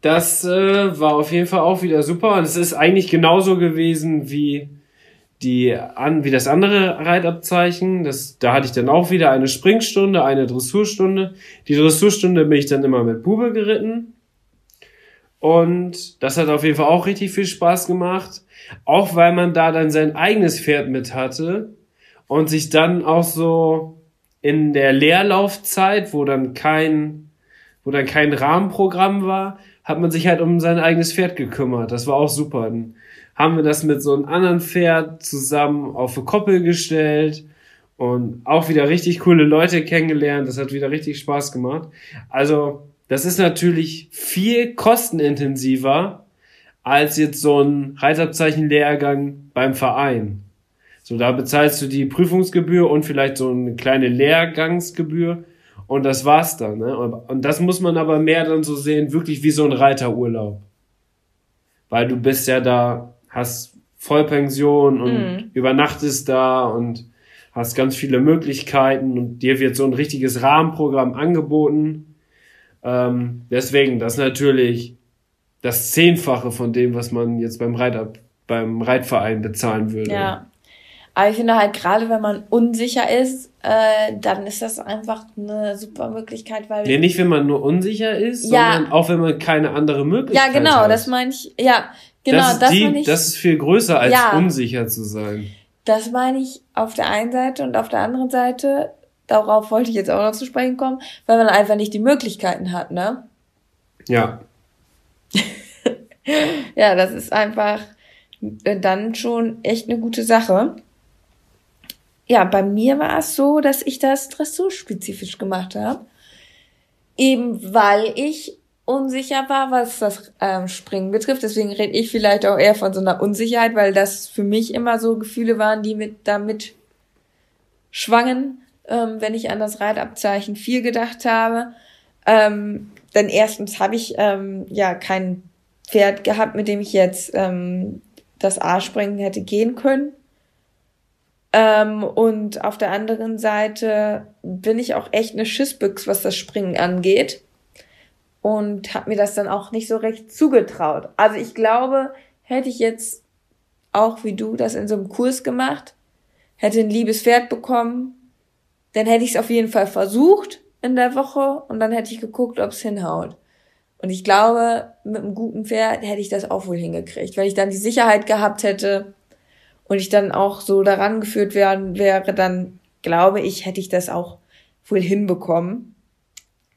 Das äh, war auf jeden Fall auch wieder super und es ist eigentlich genauso gewesen wie die an wie das andere Reitabzeichen. Das, da hatte ich dann auch wieder eine Springstunde, eine Dressurstunde. Die Dressurstunde bin ich dann immer mit Bube geritten. Und das hat auf jeden Fall auch richtig viel Spaß gemacht. Auch weil man da dann sein eigenes Pferd mit hatte und sich dann auch so in der Leerlaufzeit, wo dann kein, wo dann kein Rahmenprogramm war, hat man sich halt um sein eigenes Pferd gekümmert. Das war auch super. Dann haben wir das mit so einem anderen Pferd zusammen auf eine Koppel gestellt und auch wieder richtig coole Leute kennengelernt. Das hat wieder richtig Spaß gemacht. Also das ist natürlich viel kostenintensiver als jetzt so ein Reitabzeichen-Lehrgang beim Verein. So, da bezahlst du die Prüfungsgebühr und vielleicht so eine kleine Lehrgangsgebühr und das war's dann. Ne? Und das muss man aber mehr dann so sehen, wirklich wie so ein Reiterurlaub. Weil du bist ja da, hast Vollpension und mhm. übernachtest da und hast ganz viele Möglichkeiten und dir wird so ein richtiges Rahmenprogramm angeboten. Ähm, deswegen, das ist natürlich das Zehnfache von dem, was man jetzt beim Reiter, beim Reitverein bezahlen würde. Ja. Aber ich finde halt, gerade wenn man unsicher ist, äh, dann ist das einfach eine super Möglichkeit, weil. Nee, nicht wenn man nur unsicher ist, ja. sondern auch wenn man keine andere Möglichkeit hat. Ja, genau, hat. das meine ich, ja, genau, das, das meine ich. Das ist viel größer als ja, unsicher zu sein. Das meine ich auf der einen Seite und auf der anderen Seite Darauf wollte ich jetzt auch noch zu sprechen kommen, weil man einfach nicht die Möglichkeiten hat, ne? Ja. ja, das ist einfach dann schon echt eine gute Sache. Ja, bei mir war es so, dass ich das dressurspezifisch gemacht habe. Eben weil ich unsicher war, was das ähm, Springen betrifft. Deswegen rede ich vielleicht auch eher von so einer Unsicherheit, weil das für mich immer so Gefühle waren, die mit damit schwangen ähm, wenn ich an das Reitabzeichen 4 gedacht habe. Ähm, denn erstens habe ich ähm, ja kein Pferd gehabt, mit dem ich jetzt ähm, das A-Springen hätte gehen können. Ähm, und auf der anderen Seite bin ich auch echt eine Schissbüchs, was das Springen angeht. Und habe mir das dann auch nicht so recht zugetraut. Also ich glaube, hätte ich jetzt auch wie du das in so einem Kurs gemacht, hätte ein liebes Pferd bekommen, dann hätte ich es auf jeden Fall versucht in der Woche und dann hätte ich geguckt, ob es hinhaut. Und ich glaube, mit einem guten Pferd hätte ich das auch wohl hingekriegt, weil ich dann die Sicherheit gehabt hätte und ich dann auch so daran geführt werden wäre, dann glaube ich, hätte ich das auch wohl hinbekommen.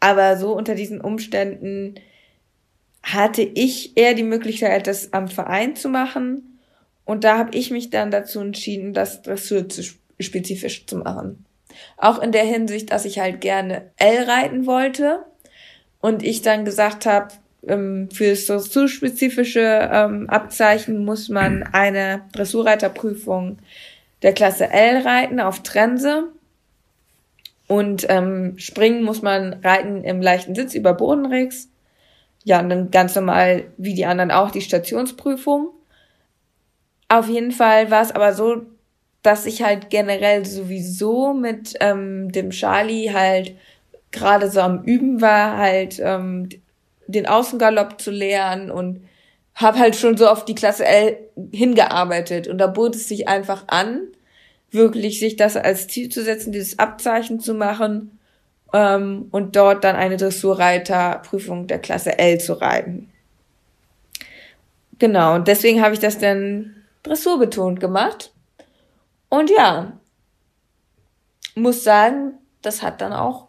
Aber so unter diesen Umständen hatte ich eher die Möglichkeit, das am Verein zu machen. Und da habe ich mich dann dazu entschieden, das Dressur zu spezifisch zu machen. Auch in der Hinsicht, dass ich halt gerne L reiten wollte und ich dann gesagt habe, für so zu spezifische ähm, Abzeichen muss man eine Dressurreiterprüfung der Klasse L reiten auf Trense. Und ähm, springen muss man reiten im leichten Sitz über Bodenrex. Ja, und dann ganz normal, wie die anderen auch, die Stationsprüfung. Auf jeden Fall war es aber so, dass ich halt generell sowieso mit ähm, dem Charlie halt gerade so am Üben war, halt ähm, den Außengalopp zu lernen und habe halt schon so auf die Klasse L hingearbeitet und da bot es sich einfach an, wirklich sich das als Ziel zu setzen, dieses Abzeichen zu machen ähm, und dort dann eine Dressurreiterprüfung der Klasse L zu reiten. Genau, und deswegen habe ich das dann dressurbetont gemacht und ja, muss sagen, das hat dann auch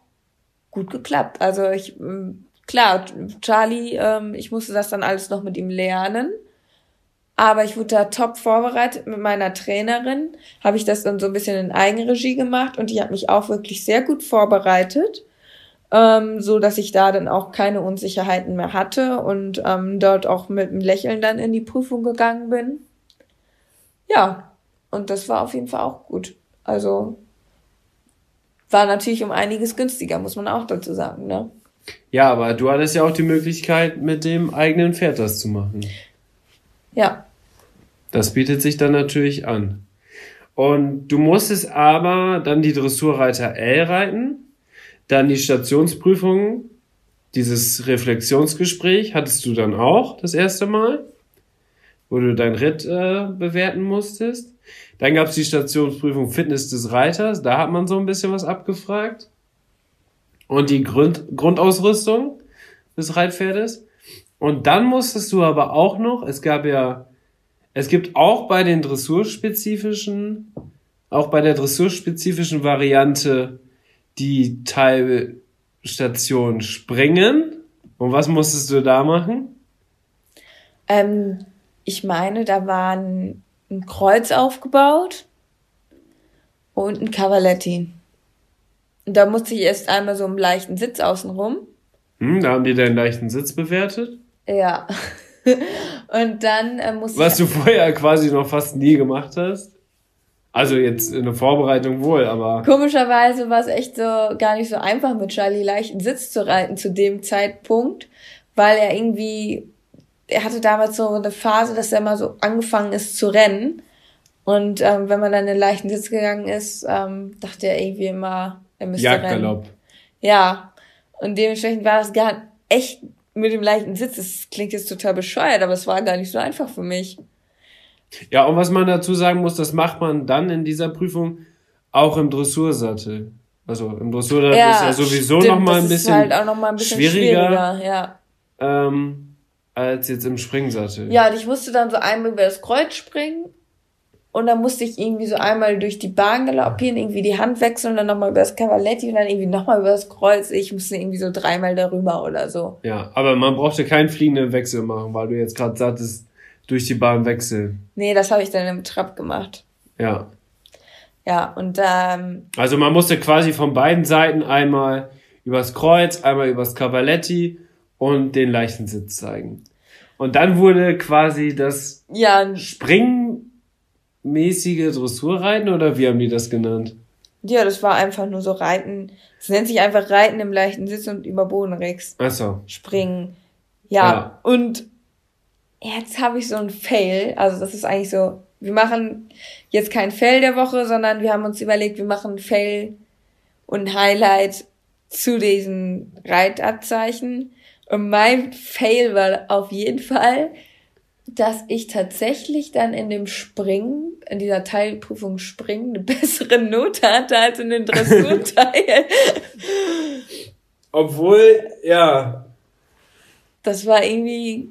gut geklappt. Also ich, ähm, klar, Charlie, ähm, ich musste das dann alles noch mit ihm lernen. Aber ich wurde da top vorbereitet mit meiner Trainerin. Habe ich das dann so ein bisschen in Eigenregie gemacht und die hat mich auch wirklich sehr gut vorbereitet, ähm, so dass ich da dann auch keine Unsicherheiten mehr hatte und ähm, dort auch mit einem Lächeln dann in die Prüfung gegangen bin. Ja, und das war auf jeden Fall auch gut. Also war natürlich um einiges günstiger, muss man auch dazu sagen, ne? Ja, aber du hattest ja auch die Möglichkeit, mit dem eigenen Pferd das zu machen. Ja. Das bietet sich dann natürlich an. Und du musstest aber dann die Dressurreiter L reiten, dann die Stationsprüfung, dieses Reflexionsgespräch hattest du dann auch das erste Mal, wo du dein Ritt äh, bewerten musstest. Dann gab es die Stationsprüfung Fitness des Reiters, da hat man so ein bisschen was abgefragt. Und die Grund Grundausrüstung des Reitpferdes. Und dann musstest du aber auch noch, es gab ja, es gibt auch bei den dressurspezifischen, auch bei der dressurspezifischen Variante die Teilstation springen. Und was musstest du da machen? Ähm, ich meine, da war ein, ein Kreuz aufgebaut und ein Cavaletti. Und da musste ich erst einmal so einen leichten Sitz außenrum. Hm, da haben die deinen leichten Sitz bewertet. Ja. und dann äh, musste Was ich. du vorher quasi noch fast nie gemacht hast. Also jetzt in der Vorbereitung wohl, aber. Komischerweise war es echt so gar nicht so einfach, mit Charlie leichten Sitz zu reiten zu dem Zeitpunkt, weil er irgendwie, er hatte damals so eine Phase, dass er mal so angefangen ist zu rennen. Und ähm, wenn man dann in den leichten Sitz gegangen ist, ähm, dachte er irgendwie immer, er müsste rennen. Jagdgalopp. Ja. Und dementsprechend war das gar echt mit dem leichten Sitz. Das klingt jetzt total bescheuert, aber es war gar nicht so einfach für mich. Ja, und was man dazu sagen muss, das macht man dann in dieser Prüfung auch im Dressursattel. Also im Dressursattel ist ja sowieso stimmt, noch mal ein bisschen, halt auch noch mal ein bisschen schwieriger, schwieriger, ja. ähm, als jetzt im Springsattel. Ja, und ich musste dann so einmal über das Kreuz springen und dann musste ich irgendwie so einmal durch die Bahn galoppieren, irgendwie die Hand wechseln und dann nochmal über das Cavaletti und dann irgendwie nochmal über das Kreuz. Ich musste irgendwie so dreimal darüber oder so. Ja, aber man brauchte keinen fliegenden Wechsel machen, weil du jetzt gerade sagtest, durch die Bahn wechseln. Nee, das habe ich dann im Trab gemacht. Ja. Ja, und ähm, Also man musste quasi von beiden Seiten einmal übers Kreuz, einmal übers Cavaletti und den leichten Sitz zeigen. Und dann wurde quasi das ja, springmäßige Dressurreiten oder wie haben die das genannt? ja, das war einfach nur so Reiten. Es nennt sich einfach Reiten im leichten Sitz und über Bodenrex. Achso. Springen. Ja, Ja. und jetzt habe ich so ein Fail. Also das ist eigentlich so, wir machen jetzt kein Fail der Woche, sondern wir haben uns überlegt, wir machen Fail und Highlight zu diesen Reitabzeichen. Und mein Fail war auf jeden Fall, dass ich tatsächlich dann in dem Springen, in dieser Teilprüfung Springen, eine bessere Note hatte als in den Dressurteil. Obwohl, ja, Das war irgendwie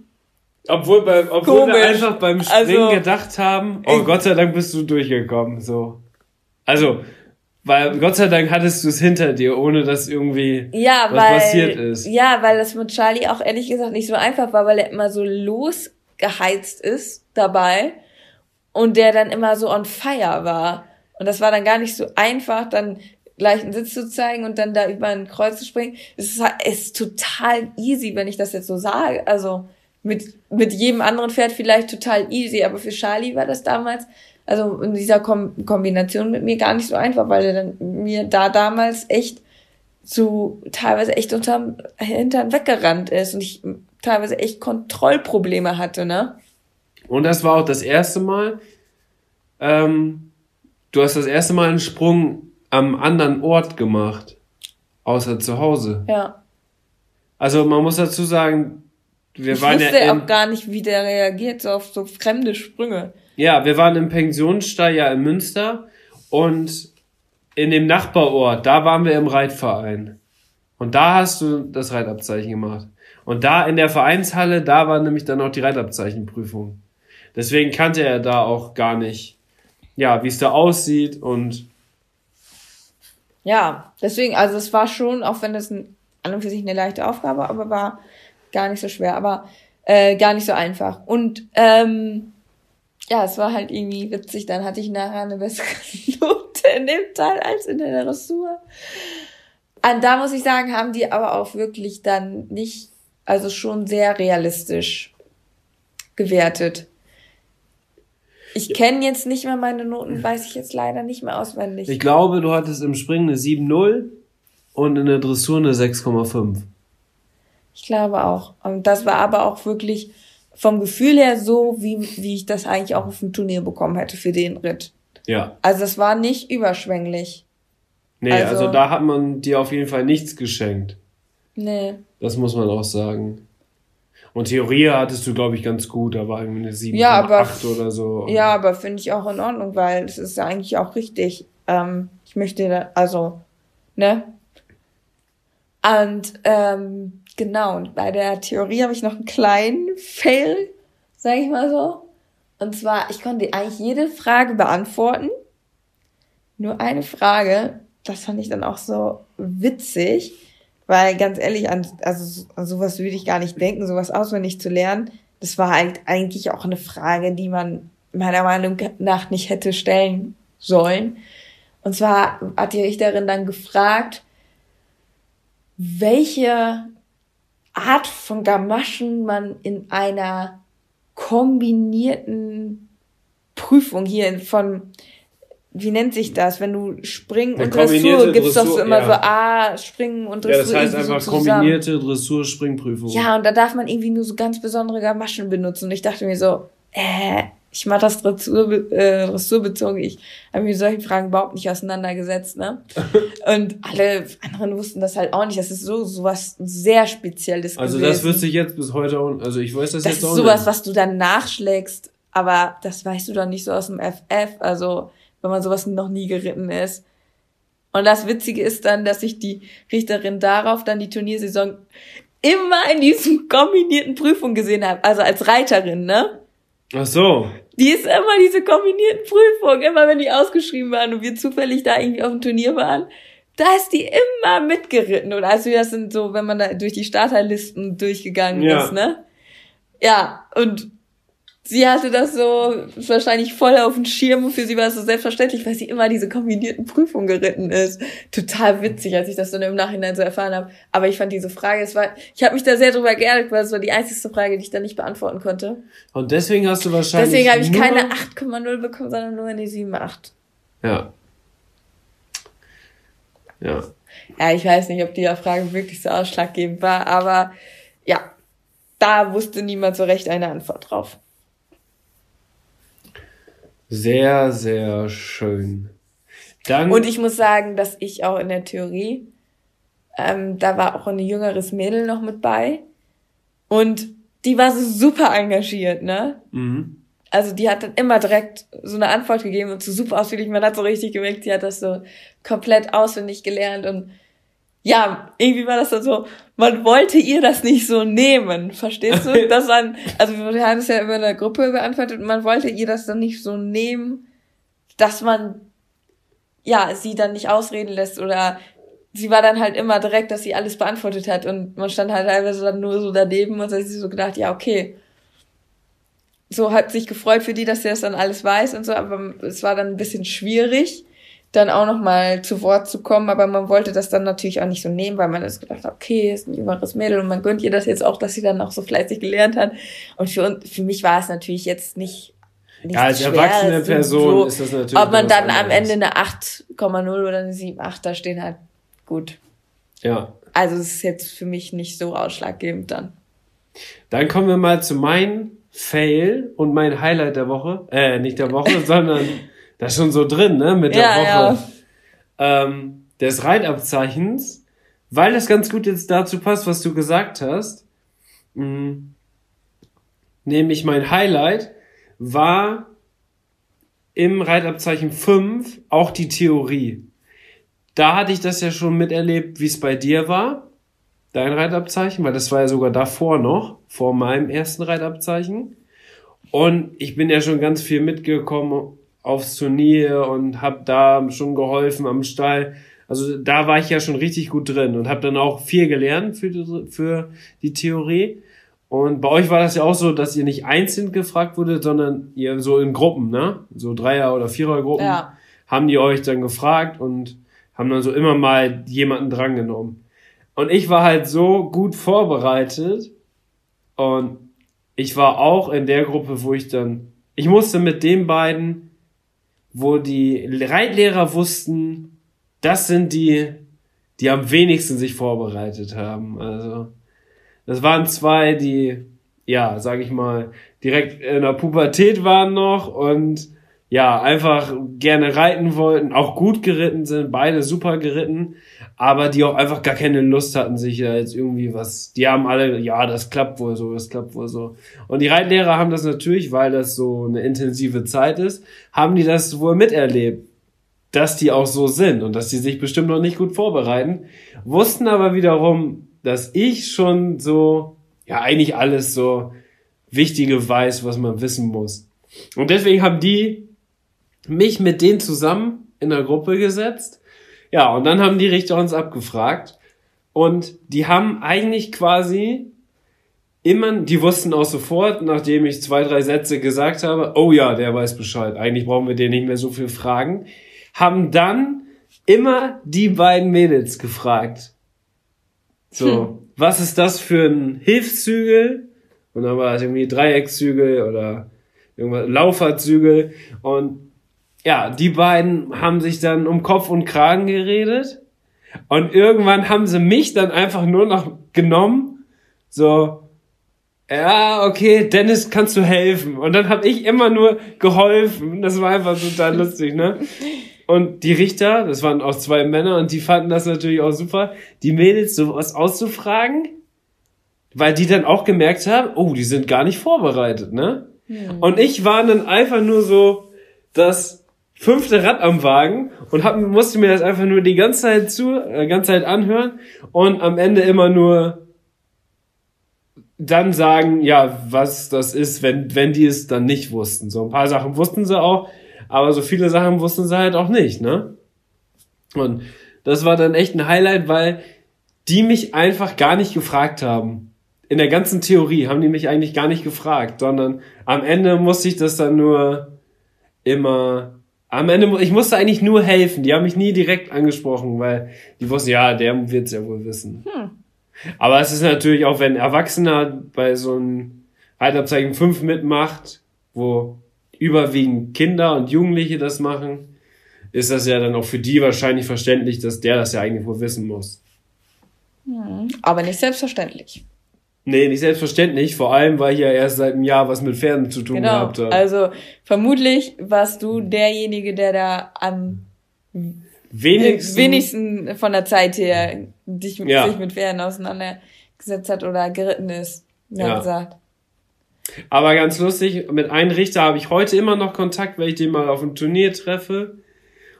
obwohl, bei, obwohl wir einfach beim Springen Also- gedacht haben, oh Gott sei Dank bist du durchgekommen, so. Also, weil Gott sei Dank hattest du es hinter dir, ohne dass irgendwie Ja, was weil, passiert ist. Ja, weil das mit Charlie auch ehrlich gesagt nicht so einfach war, weil er immer so losgeheizt ist dabei und der dann immer so on fire war. Und das war dann gar nicht so einfach, dann gleich einen Sitz zu zeigen und dann da über ein Kreuz zu springen. Es ist, halt- ist total easy, wenn ich das jetzt so sage. Also mit, mit jedem anderen Pferd vielleicht total easy, aber für Charlie war das damals, also in dieser Kom Kombination mit mir gar nicht so einfach, weil er dann mir da damals echt so teilweise echt unterm Hintern weggerannt ist und ich teilweise echt Kontrollprobleme hatte, ne? Und das war auch das erste Mal, ähm, du hast das erste Mal einen Sprung am anderen Ort gemacht, außer zu Hause. Ja. Also man muss dazu sagen, wir ich waren wusste ja im, auch gar nicht, wie der reagiert, so auf so fremde Sprünge. ja, wir waren im Pensionsstall ja in Münster und in dem Nachbarort, da waren wir im Reitverein. Und da hast du das Reitabzeichen gemacht. Und da in der Vereinshalle, da war nämlich dann auch die Reitabzeichenprüfung. Deswegen kannte er da auch gar nicht, ja, wie es da aussieht und Ja, deswegen, also es war schon, auch wenn es ein, an und für sich eine leichte Aufgabe, aber war gar nicht so schwer, aber äh, gar nicht so einfach. Und ähm, ja, es war halt irgendwie witzig. Dann hatte ich nachher eine bessere Note in dem Teil als in der Dressur. Und da muss ich sagen, haben die aber auch wirklich dann nicht, also schon sehr realistisch gewertet. Ich kenne jetzt nicht mehr meine Noten, weiß ich jetzt leider nicht mehr auswendig. ich glaube, du hattest im Springen eine 7-0 und in der Dressur eine 6,5. Ich glaube auch. Und das war aber auch wirklich vom Gefühl her so, wie, wie ich das eigentlich auch auf dem Turnier bekommen hätte für den Ritt. Ja. Also es war nicht überschwänglich. Nee, Also- also da hat man dir auf jeden Fall nichts geschenkt. Nee. Das muss man auch sagen. Und Theorie hattest du, glaube ich, ganz gut. Da war irgendwie eine 7,8 Ja, aber- oder so. Ja, aber finde ich auch in Ordnung, weil es ist ja eigentlich auch richtig. Ähm, ich möchte da, also, ne? Und ähm, Genau, und bei der Theorie habe ich noch einen kleinen Fail, sage ich mal so. Und zwar, ich konnte eigentlich jede Frage beantworten. Nur eine Frage, das fand ich dann auch so witzig, weil ganz ehrlich, an, also an sowas würde ich gar nicht denken, sowas auswendig zu lernen. Das war halt eigentlich auch eine Frage, die man meiner Meinung nach nicht hätte stellen sollen. Und zwar hat die Richterin dann gefragt, welche Art von Gamaschen man in einer kombinierten Prüfung hier von, wie nennt sich das, wenn du Springen und Dressur gibt's doch so immer ja. so A, Springen und Dressur. Ja, das heißt einfach so kombinierte Dressur-Springprüfung. Ja, und da darf man irgendwie nur so ganz besondere Gamaschen benutzen. Und ich dachte mir so, äh, ich mache das Dressur, äh, Dressurbezogen. Ich habe mich mit solchen Fragen überhaupt nicht auseinandergesetzt, ne? Und alle anderen wussten das halt auch nicht. Das ist so sowas sehr Spezielles. Also gewesen. das wüsste ich jetzt bis heute auch. Also ich weiß das, das jetzt auch nicht. Das ist sowas, was du dann nachschlägst, aber das weißt du doch nicht so aus dem FF. Also wenn man sowas noch nie geritten ist. Und das Witzige ist dann, dass sich die Richterin darauf dann die Turniersaison immer in diesem kombinierten Prüfung gesehen hat. Also als Reiterin, ne? Ach so. Die ist immer diese kombinierten Prüfungen, immer wenn die ausgeschrieben waren und wir zufällig da irgendwie auf dem Turnier waren, da ist die immer mitgeritten. Und also das sind so, wenn man da durch die Starterlisten durchgegangen ja. ist, ne? Ja, und sie hatte das so wahrscheinlich voll auf dem Schirm und für sie war es so selbstverständlich, weil sie immer diese kombinierten Prüfungen geritten ist. Total witzig, als ich das dann im Nachhinein so erfahren habe. Aber ich fand diese Frage, es war, ich habe mich da sehr drüber geärgert, weil es war die einzige Frage, die ich dann nicht beantworten konnte. Und deswegen hast du wahrscheinlich. Deswegen habe ich keine 8,0 bekommen, sondern nur eine 7,8. Ja. Ja. Ja, ich weiß nicht, ob die Frage wirklich so ausschlaggebend war, aber ja, da wusste niemand so recht eine Antwort drauf. Sehr, sehr schön. Dann und ich muss sagen, dass ich auch in der Theorie, ähm, da war auch ein jüngeres Mädel noch mit bei. Und die war so super engagiert, ne? Mhm. Also die hat dann immer direkt so eine Antwort gegeben und so super ausführlich. Man hat so richtig gemerkt, sie hat das so komplett auswendig gelernt und ja, irgendwie war das dann so, man wollte ihr das nicht so nehmen, verstehst du? Dass man, also wir haben es ja über eine Gruppe beantwortet man wollte ihr das dann nicht so nehmen, dass man, ja, sie dann nicht ausreden lässt oder sie war dann halt immer direkt, dass sie alles beantwortet hat und man stand halt teilweise dann nur so daneben und hat sich so gedacht, ja, okay. So hat sich gefreut für die, dass sie das dann alles weiß und so, aber es war dann ein bisschen schwierig dann auch noch mal zu Wort zu kommen, aber man wollte das dann natürlich auch nicht so nehmen, weil man das gedacht hat, okay, ist ein jüngeres Mädel und man gönnt ihr das jetzt auch, dass sie dann auch so fleißig gelernt hat. Und für, für mich war es natürlich jetzt nicht ja, als erwachsene Person so, ist das natürlich. Ob man dann am Ende eine 8,0 oder eine 7,8 da stehen hat, gut. Ja. Also es ist jetzt für mich nicht so ausschlaggebend dann. Dann kommen wir mal zu meinem Fail und mein Highlight der Woche. Äh, nicht der Woche, sondern das ist schon so drin, ne, mit der ja, Woche. Ja. Ähm, des Reitabzeichens, weil das ganz gut jetzt dazu passt, was du gesagt hast. Mh, mm, nämlich mein Highlight war im Reitabzeichen 5 auch die Theorie. Da hatte ich das ja schon miterlebt, wie es bei dir war, dein Reitabzeichen, weil das war ja sogar davor noch, vor meinem ersten Reitabzeichen. Und ich bin ja schon ganz viel mitgekommen aufs Turnier und habe da schon geholfen am Stall. Also da war ich ja schon richtig gut drin und habe dann auch viel gelernt für die, für die Theorie. Und bei euch war das ja auch so, dass ihr nicht einzeln gefragt wurde, sondern ihr so in Gruppen, ne? So Dreier- oder Vierergruppen ja. haben die euch dann gefragt und haben dann so immer mal jemanden drangenommen. Und ich war halt so gut vorbereitet und ich war auch in der Gruppe, wo ich dann, ich musste mit den beiden wo die Reitlehrer wussten, das sind die, die am wenigsten sich vorbereitet haben. Also, das waren zwei, die, ja, sag ich mal, direkt in der Pubertät waren noch und ja, einfach gerne reiten wollten, auch gut geritten sind, beide super geritten, aber die auch einfach gar keine Lust hatten, sich da jetzt irgendwie was, die haben alle, ja, das klappt wohl so, das klappt wohl so. Und die Reitlehrer haben das natürlich, weil das so eine intensive Zeit ist, haben die das wohl miterlebt, dass die auch so sind und dass die sich bestimmt noch nicht gut vorbereiten, wussten aber wiederum, dass ich schon so, ja, eigentlich alles so Wichtige weiß, was man wissen muss. Und deswegen haben die mich mit denen zusammen in der Gruppe gesetzt. Ja, und dann haben die Richter uns abgefragt. Und die haben eigentlich quasi immer, die wussten auch sofort, nachdem ich zwei, drei Sätze gesagt habe, oh ja, der weiß Bescheid. Eigentlich brauchen wir den nicht mehr so viel fragen. Haben dann immer die beiden Mädels gefragt. So, hm. was ist das für ein Hilfszügel? Und dann war es irgendwie Dreieckszügel oder irgendwas, Lauferzügel. Und ja, die beiden haben sich dann um Kopf und Kragen geredet. Und irgendwann haben sie mich dann einfach nur noch genommen. So, ja, okay, Dennis, kannst du helfen? Und dann habe ich immer nur geholfen. Das war einfach total lustig, ne? Und die Richter, das waren auch zwei Männer und die fanden das natürlich auch super, die Mädels sowas auszufragen, weil die dann auch gemerkt haben, oh, die sind gar nicht vorbereitet, ne? Mhm. Und ich war dann einfach nur so das fünfte Rad am Wagen und hab, musste mir das einfach nur die ganze Zeit zu, äh, ganze Zeit anhören und am Ende immer nur dann sagen, ja, was das ist, wenn, wenn die es dann nicht wussten. So ein paar Sachen wussten sie auch, aber so viele Sachen wussten sie halt auch nicht, ne? Und das war dann echt ein Highlight, weil die mich einfach gar nicht gefragt haben. In der ganzen Theorie haben die mich eigentlich gar nicht gefragt, sondern am Ende musste ich das dann nur immer, am Ende, ich musste eigentlich nur helfen. Die haben mich nie direkt angesprochen, weil die wussten, ja, der wird's ja wohl wissen. Hm. Aber es ist natürlich auch, wenn ein Erwachsener bei so einem Haltabzeichen 5 mitmacht, wo überwiegend Kinder und Jugendliche das machen, ist das ja dann auch für die wahrscheinlich verständlich, dass der das ja eigentlich wohl wissen muss. Hm, aber nicht selbstverständlich. Nee, nicht selbstverständlich, vor allem, weil ich ja erst seit einem Jahr was mit Pferden zu tun genau. gehabt habe. Also vermutlich warst du derjenige, der da am wenigsten, wenigsten von der Zeit her dich, ja. sich mit Pferden auseinandergesetzt hat oder geritten ist. Ja. gesagt. Aber ganz lustig, mit einem Richter habe ich heute immer noch Kontakt, weil ich den mal auf einem Turnier treffe.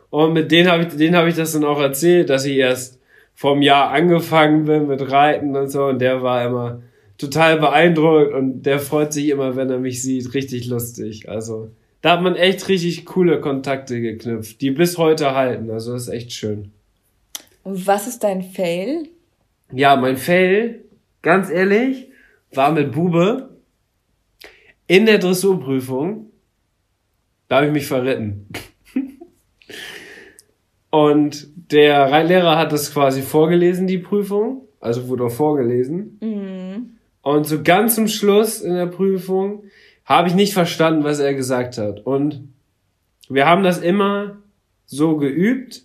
Und mit denen habe ich, denen habe ich das dann auch erzählt, dass ich erst vom Jahr angefangen bin mit Reiten und so. Und der war immer total beeindruckt und der freut sich immer, wenn er mich sieht. Richtig lustig. Also, da hat man echt richtig coole Kontakte geknüpft, die bis heute halten. Also, das ist echt schön. Und was ist dein Fail? Ja, mein Fail, ganz ehrlich, war mit Bube in der Dressurprüfung, da habe ich mich verritten. Und der Reitlehrer hat das quasi vorgelesen, die Prüfung. Also wurde auch vorgelesen. Mhm. Und so ganz zum Schluss in der Prüfung habe ich nicht verstanden, was er gesagt hat. Und wir haben das immer so geübt.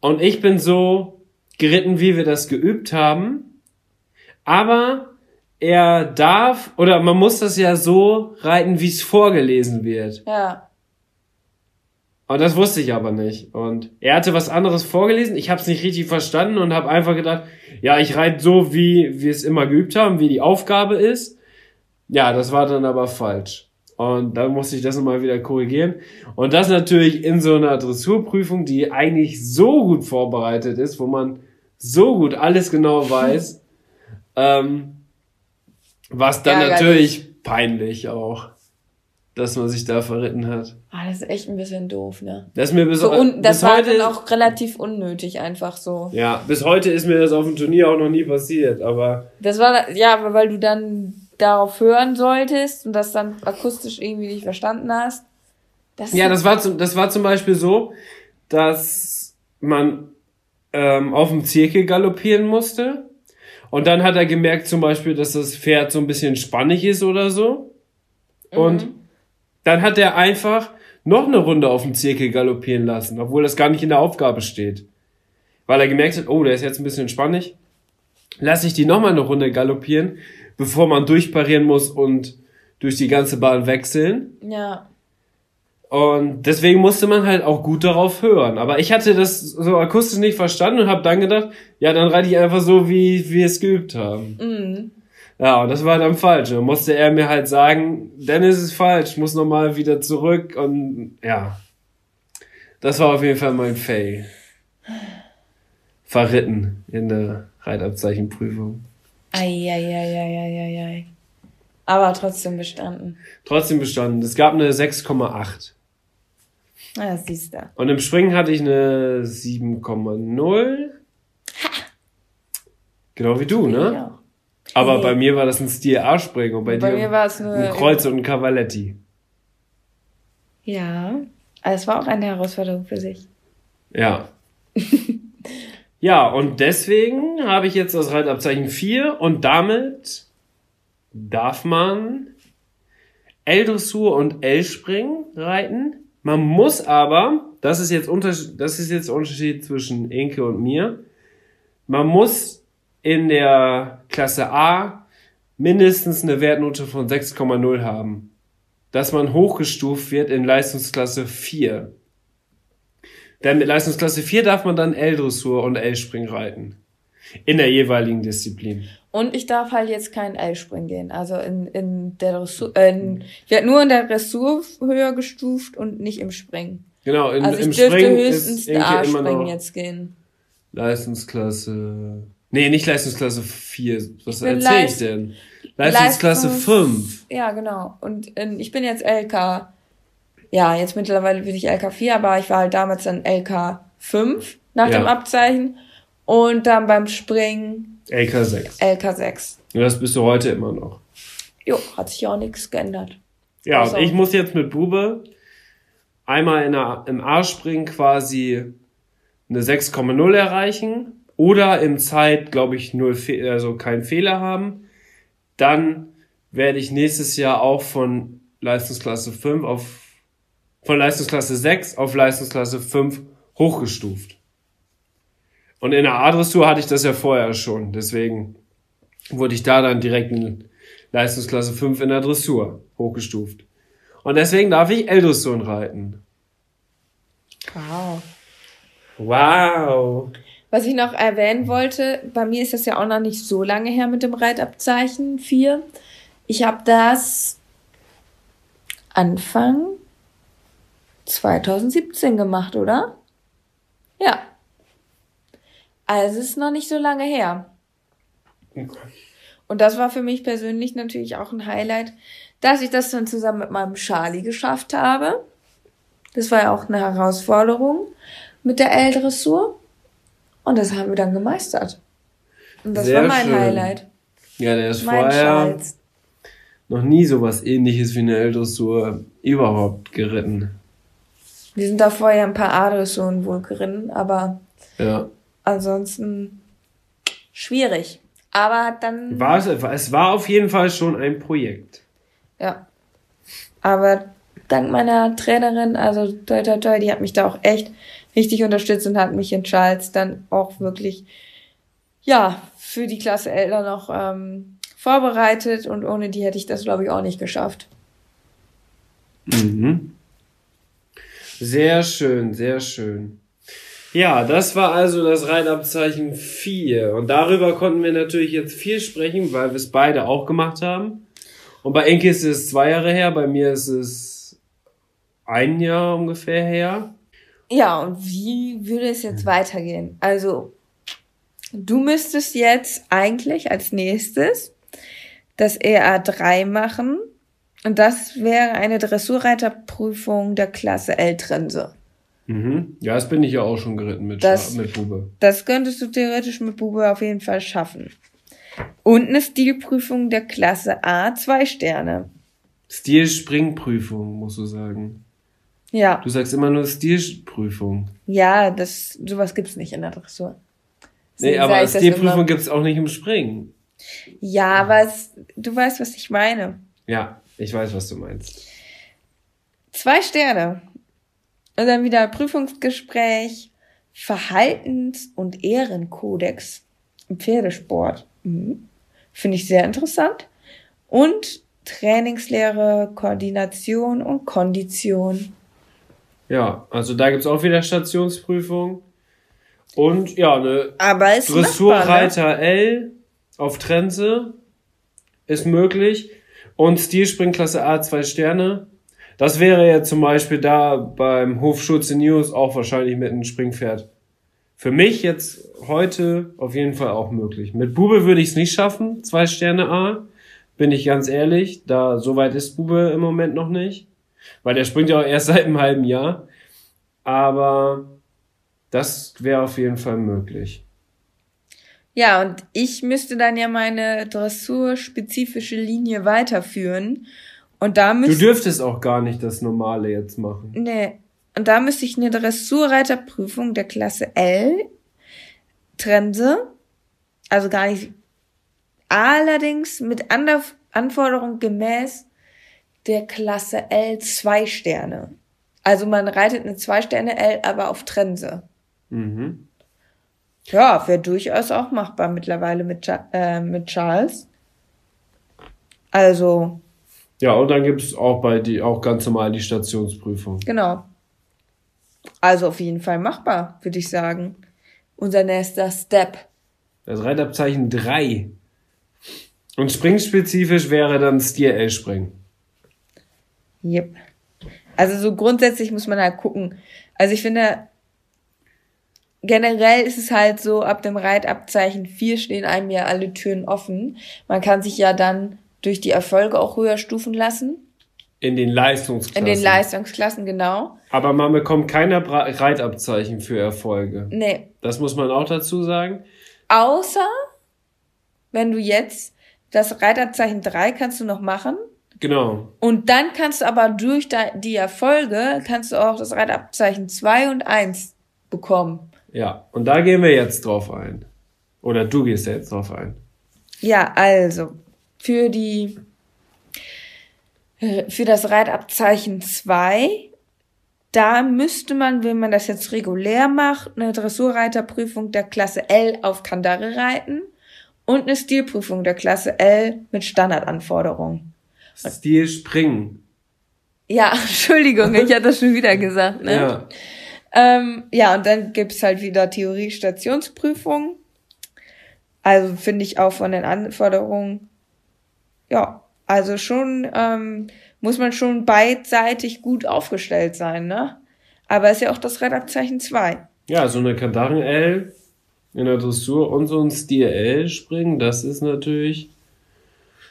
Und ich bin so geritten, wie wir das geübt haben. Aber er darf oder man muss das ja so reiten, wie es vorgelesen wird. Ja. Und das wusste ich aber nicht. Und er hatte was anderes vorgelesen. Ich habe es nicht richtig verstanden und habe einfach gedacht, ja, ich reite so, wie wir es immer geübt haben, wie die Aufgabe ist. Ja, das war dann aber falsch. Und dann musste ich das nochmal wieder korrigieren. Und das natürlich in so einer Dressurprüfung, die eigentlich so gut vorbereitet ist, wo man so gut alles genau weiß. ähm, was dann Ärgerlich. natürlich peinlich auch, dass man sich da verritten hat. Ah, das ist echt ein bisschen doof, ne? Das ist mir bis, so un das bis war heute dann auch relativ unnötig, einfach so. Ja, bis heute ist mir das auf dem Turnier auch noch nie passiert, aber. Das war, ja, weil du dann darauf hören solltest und das dann akustisch irgendwie nicht verstanden hast. Das ja, das war, zum, das war zum Beispiel so, dass man ähm, auf dem Zirkel galoppieren musste und dann hat er gemerkt zum Beispiel, dass das Pferd so ein bisschen spannig ist oder so. Und mhm. Dann hat er einfach noch eine Runde auf dem Zirkel galoppieren lassen, obwohl das gar nicht in der Aufgabe steht. Weil er gemerkt hat, oh, der ist jetzt ein bisschen spannig. Lass ich die nochmal eine Runde galoppieren, bevor man durchparieren muss und durch die ganze Bahn wechseln. Ja. Und deswegen musste man halt auch gut darauf hören. Aber ich hatte das so akustisch nicht verstanden und habe dann gedacht, ja, dann reite ich einfach so, wie wir es geübt haben. Mhm. Ja, und das war dann falsch. Dann musste er mir halt sagen, Dennis ist falsch, muss nochmal wieder zurück und ja. Das war auf jeden Fall mein Fail. Verritten in der Reitabzeichenprüfung. Eieieiei. Aber trotzdem bestanden. Trotzdem bestanden. Es gab eine 6,8. Na, siehst du. Und im Springen hatte ich eine 7,0. Genau wie du, ne? Ja. Aber Nee. bei mir war das ein Stil A-Springen und bei, Bei dir mir war es nur- ein Kreuz und ein Cavaletti. Ja. Also es war auch eine Herausforderung für sich. Ja. ja, und deswegen habe ich jetzt das Reitabzeichen 4 und damit darf man L-Dressur und L-Springen reiten. Man muss aber, das ist jetzt Unterschied, das ist jetzt der Unterschied zwischen Inke und mir, man muss in der Klasse A mindestens eine Wertnote von 6,0 haben, dass man hochgestuft wird in Leistungsklasse 4. Denn mit Leistungsklasse 4 darf man dann L-Dressur und L-Spring reiten. In der jeweiligen Disziplin. Und ich darf halt jetzt kein L-Springen gehen. Also in, in der Dressur, äh, in, ich werde nur in der Dressur höher gestuft und nicht im Springen. Genau, in, Also ich im dürfte Springen höchstens noch jetzt gehen. Leistungsklasse. Nee, nicht Leistungsklasse 4. Was erzähle ich denn? Leistungsklasse Leistungs- 5. Ja, genau. Und in, ich bin jetzt LK, ja, jetzt mittlerweile bin ich LK 4, aber ich war halt damals dann LK 5 nach Ja. dem Abzeichen. Und dann beim Springen LK 6. LK 6. Und das bist du heute immer noch. Jo, hat sich auch nichts geändert. Ja, Also- und ich muss jetzt mit Bube einmal in der, im A-Springen quasi eine 6,0 erreichen oder im Zeit, glaube ich, null, Fe also keinen Fehler haben. Dann werde ich nächstes Jahr auch von Leistungsklasse 5 auf, von Leistungsklasse 6 auf Leistungsklasse 5 hochgestuft. Und in der A-Dressur hatte ich das ja vorher schon, deswegen wurde ich da dann direkt in Leistungsklasse 5 in der Dressur hochgestuft. Und deswegen darf ich L-Dressuren reiten. Wow. Wow. Was ich noch erwähnen wollte, bei mir ist das ja auch noch nicht so lange her mit dem Reitabzeichen 4. Ich habe das Anfang 2017 gemacht, oder? Ja. Also es ist noch nicht so lange her. Und das war für mich persönlich natürlich auch ein Highlight, dass ich das dann zusammen mit meinem Charlie geschafft habe. Das war ja auch eine Herausforderung mit der L-Dressur. Und das haben wir dann gemeistert. Und das Sehr war mein schön. Highlight. Ja, der ist Mein vorher Schalz. noch nie sowas ähnliches wie eine L-Dressur überhaupt geritten. Wir sind da vorher ein paar A-Dressuren wohl geritten, aber Ja. ansonsten schwierig. Aber dann, War es, es war auf jeden Fall schon ein Projekt. ja. Aber dank meiner Trainerin, also toi toi toi, die hat mich da auch echt richtig unterstützt und hat mich in Charles dann auch wirklich, ja, für die Klasse dann noch ähm, vorbereitet und ohne die hätte ich das, glaube ich, auch nicht geschafft. Mhm. Sehr schön, sehr schön. Ja, das war also das Reitabzeichen 4. Und darüber konnten wir natürlich jetzt viel sprechen, weil wir es beide auch gemacht haben. Und bei Enke ist es zwei Jahre her, bei mir ist es ein Jahr ungefähr her. Ja, und wie würde es jetzt weitergehen? Also, du müsstest jetzt eigentlich als nächstes das EA3 machen. Und das wäre eine Dressurreiterprüfung der Klasse L-Trense. Mhm. Ja, das bin ich ja auch schon geritten mit, Das- mit Bube. Das könntest du theoretisch mit Bube auf jeden Fall schaffen. Und eine Stilprüfung der Klasse A, zwei Sterne. Stil-Springprüfung, musst du sagen. Ja, Du sagst immer nur Stilprüfung. ja, das, sowas gibt's nicht in der Dressur. Nee, aber Stilprüfung gibt's auch nicht im Springen. Ja, aber es, du weißt, was ich meine. Ja, ich weiß, was du meinst. Zwei Sterne. Und dann wieder Prüfungsgespräch, Verhaltens- und Ehrenkodex im Pferdesport. Mhm. Finde ich sehr interessant. Und Trainingslehre, Koordination und Kondition. Ja, also da gibt's auch wieder Stationsprüfung. Und ja, eine Aber ist machbar, ne? Dressurreiter L auf Trense ist möglich. Und Stilspringklasse A zwei Sterne. Das wäre ja zum Beispiel da beim Hof Schulze News auch wahrscheinlich mit einem Springpferd für mich jetzt heute auf jeden Fall auch möglich. Mit Bube würde ich es nicht schaffen, zwei Sterne A, bin ich ganz ehrlich. Da so weit ist Bube im Moment noch nicht, weil der springt ja auch erst seit einem halben Jahr. Aber das wäre auf jeden Fall möglich. Ja, und ich müsste dann ja meine dressurspezifische Linie weiterführen. Und da Du müsste. dürftest auch gar nicht das Normale jetzt machen. Nee. Und da müsste ich eine Dressurreiterprüfung der Klasse L Trense. Also gar nicht. Allerdings mit Ander Anforderung gemäß der Klasse L zwei Sterne. Also man reitet eine zwei Sterne L, aber auf Trense. Mhm. Ja, wäre durchaus auch machbar mittlerweile mit, äh, mit Charles. Also, Ja, und dann gibt es auch bei die auch ganz normal die Stationsprüfung. genau. Also auf jeden Fall machbar, würde ich sagen. Unser nächster Step. Das Reitabzeichen 3. Und springspezifisch wäre dann Stier L springen. Yep. Also so grundsätzlich muss man halt gucken. Also ich finde, generell ist es halt so, ab dem Reitabzeichen 4 stehen einem ja alle Türen offen. Man kann sich ja dann durch die Erfolge auch höher stufen lassen. In den Leistungsklassen. In den Leistungsklassen, genau. Aber man bekommt keine Reitabzeichen für Erfolge. Nee, Das muss man auch dazu sagen. Außer, wenn du jetzt das Reitabzeichen 3 kannst du noch machen. Genau. Und dann kannst du aber durch da- die Erfolge, kannst du auch das Reitabzeichen 2 und 1 bekommen. Ja. Und da gehen wir jetzt drauf ein. Oder du gehst jetzt drauf ein. Ja, also, für die, äh, für das Reitabzeichen 2, da müsste man, wenn man das jetzt regulär macht, eine Dressurreiterprüfung der Klasse L auf Kandare reiten und eine Stilprüfung der Klasse L mit Standardanforderungen. Stil springen. Ja, Entschuldigung, ich hatte das schon wieder gesagt. Ne? Ja. Ähm, ja, und dann gibt's halt wieder Theorie-Stationsprüfung. Also finde ich auch von den Anforderungen, ja, also schon, ähm, muss man schon beidseitig gut aufgestellt sein, ne? Aber ist ja auch das Redaktzeichen 2. Ja, so eine Kandaren L in der Dressur und so ein Stier L springen, das ist natürlich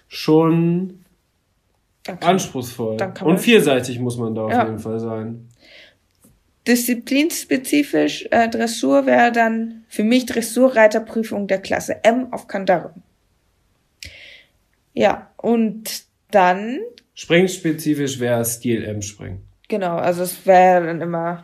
schon kann- anspruchsvoll. Und vielseitig muss man da auf Ja. jeden Fall sein. Disziplinspezifisch äh, Dressur wäre dann für mich Dressurreiterprüfung der Klasse M auf Kandare. Ja, und dann Springspezifisch wäre Stil M springen. Genau, also es wäre dann immer,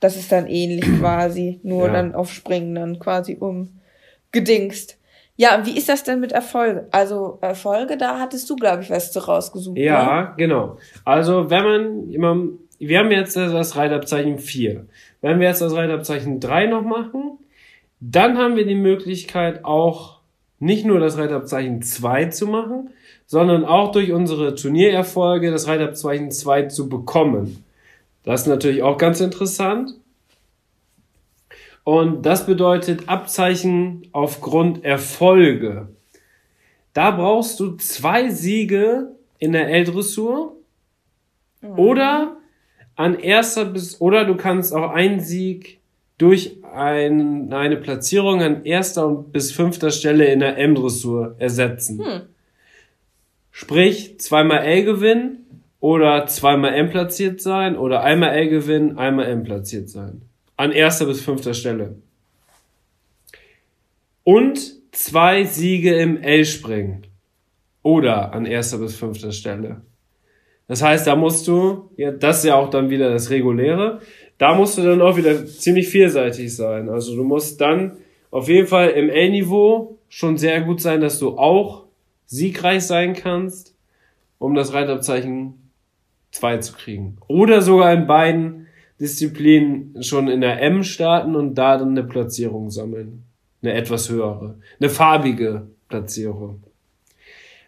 das ist dann ähnlich quasi, nur Ja. dann auf Springen dann quasi umgedingst. Ja, und wie ist das denn mit Erfolge? Also Erfolge, da hattest du, glaube ich, was zu rausgesucht. Ne? Ja, genau. Also wenn man immer, wir haben jetzt das Reitabzeichen 4. Wenn wir jetzt das Reitabzeichen 3 noch machen, dann haben wir die Möglichkeit auch nicht nur das Reitabzeichen 2 zu machen, sondern auch durch unsere Turniererfolge das Reitabzeichen 2 zu bekommen. Das ist natürlich auch ganz interessant. Und das bedeutet Abzeichen aufgrund Erfolge. Da brauchst du zwei Siege in der L-Dressur oder an erster bis, oder du kannst auch einen Sieg durch ein, eine Platzierung an erster bis fünfter Stelle in der M-Dressur ersetzen. Hm. Sprich, zweimal L gewinnen oder zweimal M platziert sein oder einmal L gewinnen, einmal M platziert sein. An erster bis fünfter Stelle. Und zwei Siege im L-Springen. Oder an erster bis fünfter Stelle. Das heißt, da musst du, ja, das ist ja auch dann wieder das Reguläre, da musst du dann auch wieder ziemlich vielseitig sein. Also du musst dann auf jeden Fall im L-Niveau schon sehr gut sein, dass du auch siegreich sein kannst, um das Reitabzeichen 2 zu kriegen. Oder sogar in beiden Disziplinen schon in der M starten und da dann eine Platzierung sammeln. Eine etwas höhere. Eine farbige Platzierung.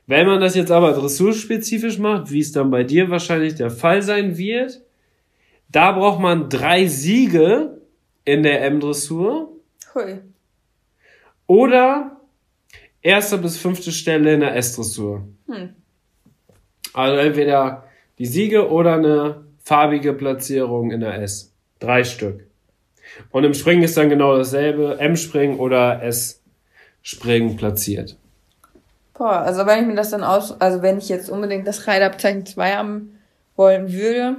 Wenn man das jetzt aber dressurspezifisch macht, wie es dann bei dir wahrscheinlich der Fall sein wird, da braucht man drei Siege in der M-Dressur Hui. oder erste bis fünfte Stelle in der S-Dressur. Hm. Also entweder die Siege oder eine farbige Platzierung in der S. Drei Stück. Und im Springen ist dann genau dasselbe. M-Springen oder S-Springen platziert. Boah, also wenn ich mir das dann aus, also wenn ich jetzt unbedingt das Reitabzeichen 2 haben wollen würde,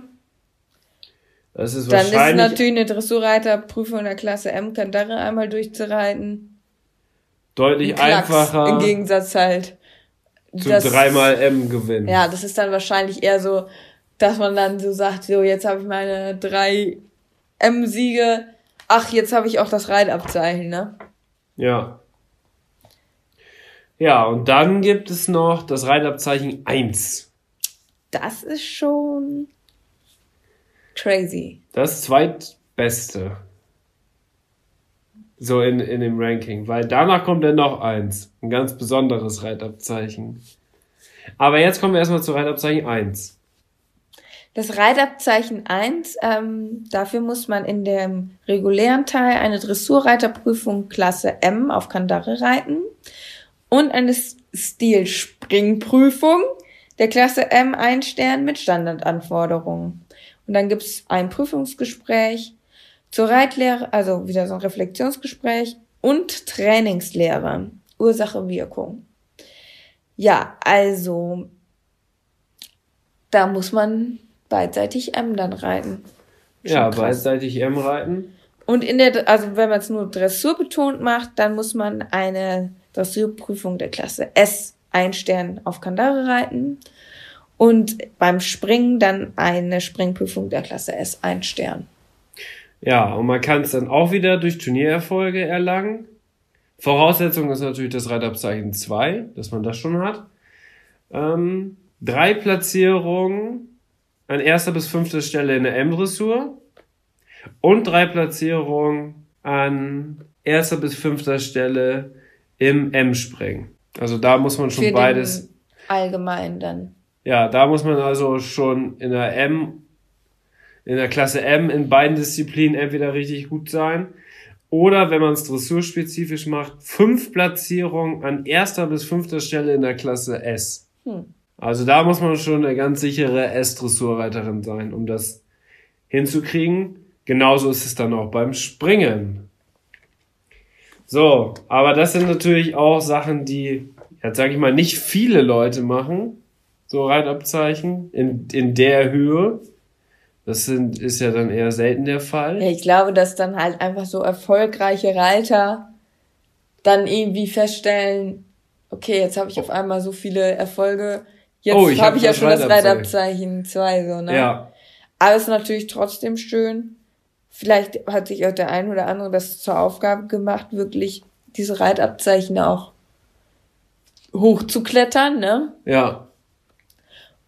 Das ist dann ist es natürlich eine Dressurreiterprüfung in der Klasse M, Kandare einmal durchzureiten. deutlich Ein Klacks, einfacher Im Gegensatz halt. zu dreimal M gewinnen. Ja, das ist dann wahrscheinlich eher so, dass man dann so sagt, so jetzt habe ich meine drei M-Siege. Ach, jetzt habe ich auch das Reitabzeichen, ne? Ja. Ja, und dann gibt es noch das Reitabzeichen 1. Das ist schon crazy. Das zweitbeste. So in, in dem Ranking. Weil danach kommt dann noch eins. Ein ganz besonderes Reitabzeichen. Aber jetzt kommen wir erstmal zu Reitabzeichen 1. Das Reitabzeichen 1, ähm, dafür muss man in dem regulären Teil eine Dressurreiterprüfung Klasse M auf Kandare reiten und eine Stilspringprüfung der Klasse M ein Stern mit Standardanforderungen. Und dann gibt's ein Prüfungsgespräch zur Reitlehre, also wieder so ein Reflexionsgespräch und Trainingslehre, Ursache, Wirkung. Ja, also da muss man beidseitig M dann reiten. Schon Ja, krass. beidseitig M reiten. Und in der, also wenn man es nur Dressur betont macht, dann muss man eine Dressurprüfung der Klasse S ein Stern auf Kandare reiten und beim Springen dann eine Springprüfung der Klasse S ein Stern. Ja, und man kann es dann auch wieder durch Turniererfolge erlangen. Voraussetzung ist natürlich das Reitabzeichen 2, dass man das schon hat. Ähm, drei Platzierungen an erster bis fünfter Stelle in der M-Dressur und drei Platzierungen an erster bis fünfter Stelle im M-Springen. Also da muss man schon Für beides allgemein dann. ja, da muss man also schon in der M, in der Klasse M in beiden Disziplinen entweder richtig gut sein oder wenn man es dressurspezifisch macht, fünf Platzierungen an erster bis fünfter Stelle in der Klasse S. Hm. Also da muss man schon eine ganz sichere S-Dressurreiterin sein, um das hinzukriegen. Genauso ist es dann auch beim Springen. So, aber das sind natürlich auch Sachen, die, jetzt sage ich mal, nicht viele Leute machen. So Reitabzeichen in, in der Höhe. Das sind, ist ja dann eher selten der Fall. Ja, ich glaube, dass dann halt einfach so erfolgreiche Reiter dann irgendwie feststellen, okay, jetzt habe ich auf einmal so viele Erfolge, jetzt Oh, hab habe ich ja schon das Reitabzeichen. Reitabzeichen 2, so, ne? Ja, Aber es ist natürlich trotzdem schön. Vielleicht hat sich auch der ein oder andere das zur Aufgabe gemacht, wirklich diese Reitabzeichen auch hochzuklettern, ne? ja.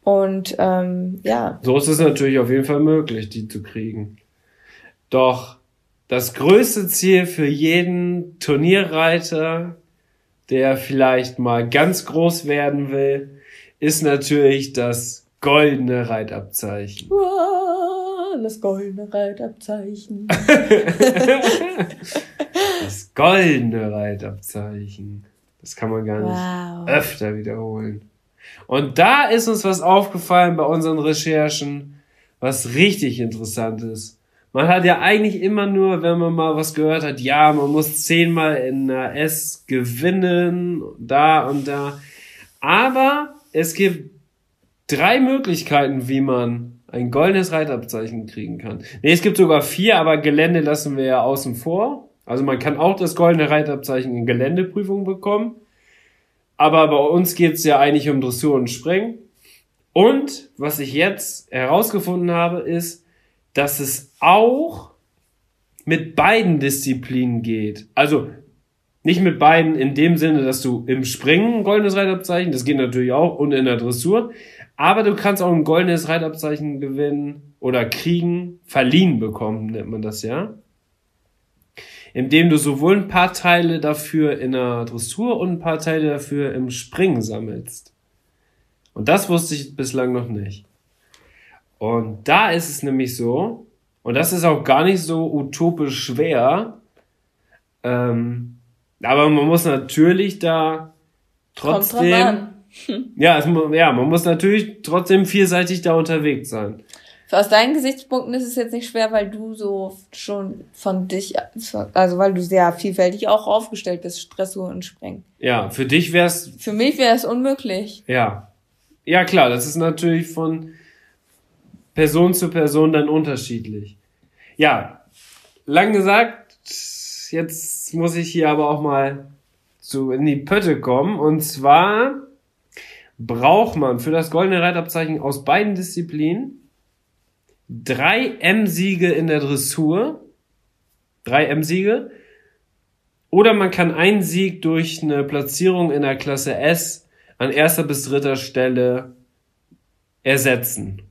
Und ähm, ja, So ist es natürlich auf jeden Fall möglich, die zu kriegen. Doch das größte Ziel für jeden Turnierreiter, der vielleicht mal ganz groß werden will, ist natürlich das goldene Reitabzeichen. Das goldene Reitabzeichen. Das goldene Reitabzeichen. Das kann man gar nicht Wow. öfter wiederholen. Und da ist uns was aufgefallen bei unseren Recherchen, was richtig interessant ist. Man hat ja eigentlich immer nur, wenn man mal was gehört hat, ja, man muss zehnmal in einer S gewinnen, da und da. Aber es gibt drei Möglichkeiten, wie man ein goldenes Reitabzeichen kriegen kann. Nee, es gibt sogar vier, aber Gelände lassen wir ja außen vor. Also man kann auch das goldene Reitabzeichen in Geländeprüfungen bekommen. Aber bei uns geht's ja eigentlich um Dressur und Springen. Und was ich jetzt herausgefunden habe, ist, dass es auch mit beiden Disziplinen geht. Also nicht mit beiden in dem Sinne, dass du im Springen ein goldenes Reitabzeichen, das geht natürlich auch, und in der Dressur. Aber du kannst auch ein goldenes Reitabzeichen gewinnen oder kriegen, verliehen bekommen, nennt man das ja. Indem du sowohl ein paar Teile dafür in der Dressur und ein paar Teile dafür im Springen sammelst. Und das wusste ich bislang noch nicht. Und da ist es nämlich so, und das ist auch gar nicht so utopisch schwer, ähm, aber man muss natürlich da trotzdem, ja, es, ja, man muss natürlich trotzdem vielseitig da unterwegs sein. aus deinen Gesichtspunkten ist es jetzt nicht schwer, weil du so schon von dich, also weil du sehr vielfältig auch aufgestellt bist, Dressur und Springen. Ja, für dich wär's. Für mich wäre es unmöglich. Ja. Ja, klar, das ist natürlich von Person zu Person dann unterschiedlich. Ja, lang gesagt, jetzt muss ich hier aber auch mal zu in die Pötte kommen. Und zwar braucht man für das goldene Reitabzeichen aus beiden Disziplinen drei M-Siege in der Dressur. Drei M-Siege. Oder man kann einen Sieg durch eine Platzierung in der Klasse S an erster bis dritter Stelle ersetzen.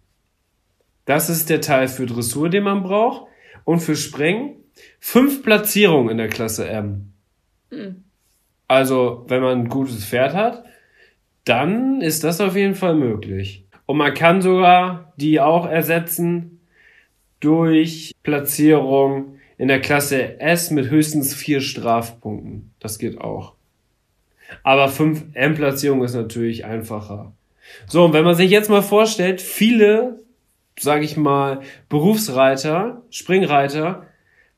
Das ist der Teil für Dressur, den man braucht. Und für Springen fünf Platzierungen in der Klasse M. Mhm. Also, wenn man ein gutes Pferd hat, dann ist das auf jeden Fall möglich. Und man kann sogar die auch ersetzen durch Platzierung in der Klasse S mit höchstens vier Strafpunkten. Das geht auch. Aber 5 M-Platzierung ist natürlich einfacher. So, und wenn man sich jetzt mal vorstellt, viele, sage ich mal, Berufsreiter, Springreiter,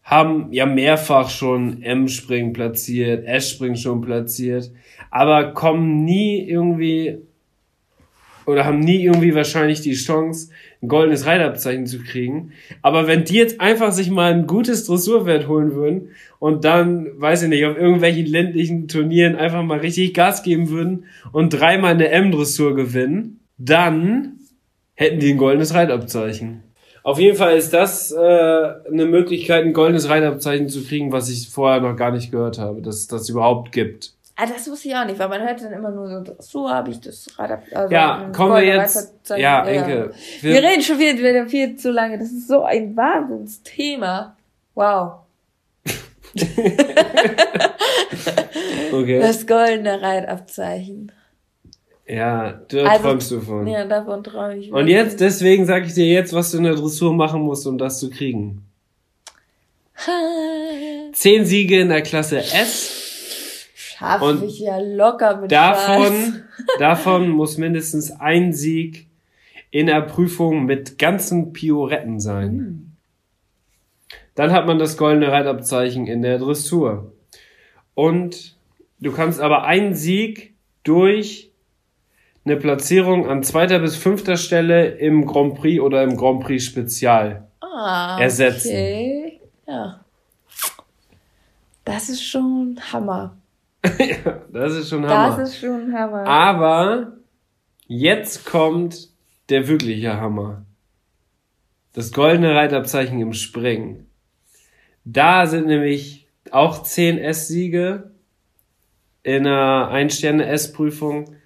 haben ja mehrfach schon M-Springen platziert, S-Springen schon platziert, aber kommen nie irgendwie oder haben nie irgendwie wahrscheinlich die Chance, ein goldenes Reitabzeichen zu kriegen. Aber wenn die jetzt einfach sich mal ein gutes Dressurwert holen würden und dann, weiß ich nicht, auf irgendwelchen ländlichen Turnieren einfach mal richtig Gas geben würden und dreimal eine M-Dressur gewinnen, dann hätten die ein goldenes Reitabzeichen. Auf jeden Fall ist das äh, eine Möglichkeit, ein goldenes Reitabzeichen zu kriegen, was ich vorher noch gar nicht gehört habe, dass das überhaupt gibt. Ah, das wusste ich auch nicht, weil man hört dann immer nur so, so habe ich das Reitabzeichen. Also ja, kommen wir jetzt. Ja, Enke. Wir, wir reden schon wieder, wieder viel zu lange. Das ist so ein Wahnsinnsthema. Wow. okay. Das goldene Reitabzeichen. Ja, da also, träumst du von. Ja, davon träume ich. Und jetzt, deswegen sage ich dir jetzt, was du in der Dressur machen musst, um das zu kriegen. Zehn Siege in der Klasse S. Schaffe ich ja locker mit davon, davon muss mindestens ein Sieg in der Prüfung mit ganzen Pioretten sein. Mhm. Dann hat man das goldene Reitabzeichen in der Dressur. Und du kannst aber einen Sieg durch eine Platzierung an zweiter bis fünfter Stelle im Grand Prix oder im Grand Prix Spezial ah, ersetzen. Okay. Ja. Das ist schon Hammer. ja, das ist schon Hammer. Das ist schon Hammer. Aber jetzt kommt der wirkliche Hammer. Das goldene Reitabzeichen im Springen. Da sind nämlich auch 10 S-Siege in einer Ein-Sterne-S-Prüfung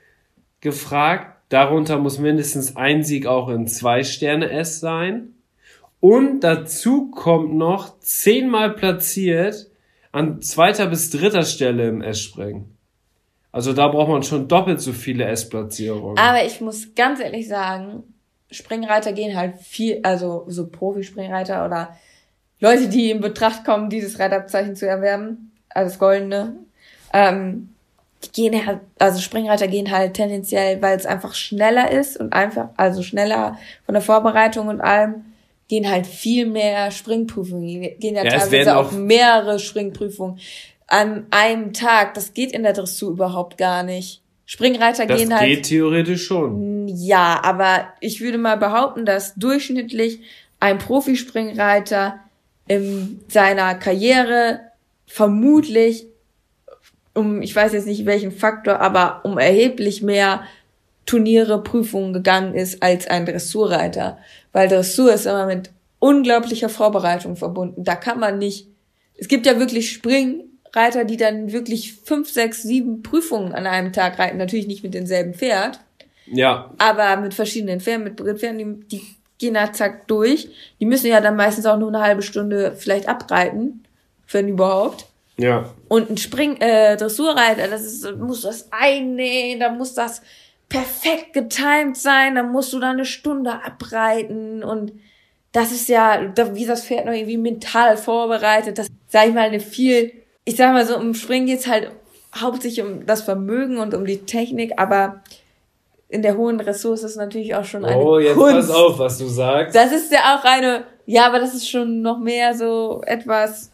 gefragt. Darunter muss mindestens ein Sieg auch in zwei Sterne S sein. Und dazu kommt noch zehnmal platziert an zweiter bis dritter Stelle im S-Springen. Also da braucht man schon doppelt so viele S-Platzierungen. Aber ich muss ganz ehrlich sagen, Springreiter gehen halt viel, also so Profispringreiter oder Leute, die in Betracht kommen, dieses Reitabzeichen zu erwerben, also das Goldene, ähm, die gehen halt, also Springreiter gehen halt tendenziell, weil es einfach schneller ist und einfach, also schneller von der Vorbereitung und allem, gehen halt viel mehr Springprüfungen, gehen ja, ja teilweise auch, auch mehrere Springprüfungen an einem Tag. Das geht in der Dressur überhaupt gar nicht. Springreiter das gehen halt. Das geht theoretisch schon. Ja, aber ich würde mal behaupten, dass durchschnittlich ein Profispringreiter in seiner Karriere vermutlich um, ich weiß jetzt nicht welchen Faktor, aber um erheblich mehr Turniere, Prüfungen gegangen ist als ein Dressurreiter. Weil Dressur ist immer mit unglaublicher Vorbereitung verbunden. Da kann man nicht, es gibt ja wirklich Springreiter, die dann wirklich fünf, sechs, sieben Prüfungen an einem Tag reiten. Natürlich nicht mit demselben Pferd. Ja. Aber mit verschiedenen Pferden, mit Pferden, die, die gehen da zack durch. Die müssen ja dann meistens auch nur eine halbe Stunde vielleicht abreiten, wenn überhaupt. Ja. Und ein Spring, äh, Dressurreiter, das ist, muss das einnähen, da muss das perfekt getimed sein, da musst du da eine Stunde abreiten und das ist ja, wie das Pferd noch irgendwie mental vorbereitet, das, sag ich mal, eine viel, ich sag mal so, im Springen geht's halt hauptsächlich um das Vermögen und um die Technik, aber in der hohen Ressource ist natürlich auch schon eine Oh, jetzt Kunst. pass auf, was du sagst. Das ist ja auch eine, ja, aber das ist schon noch mehr so etwas,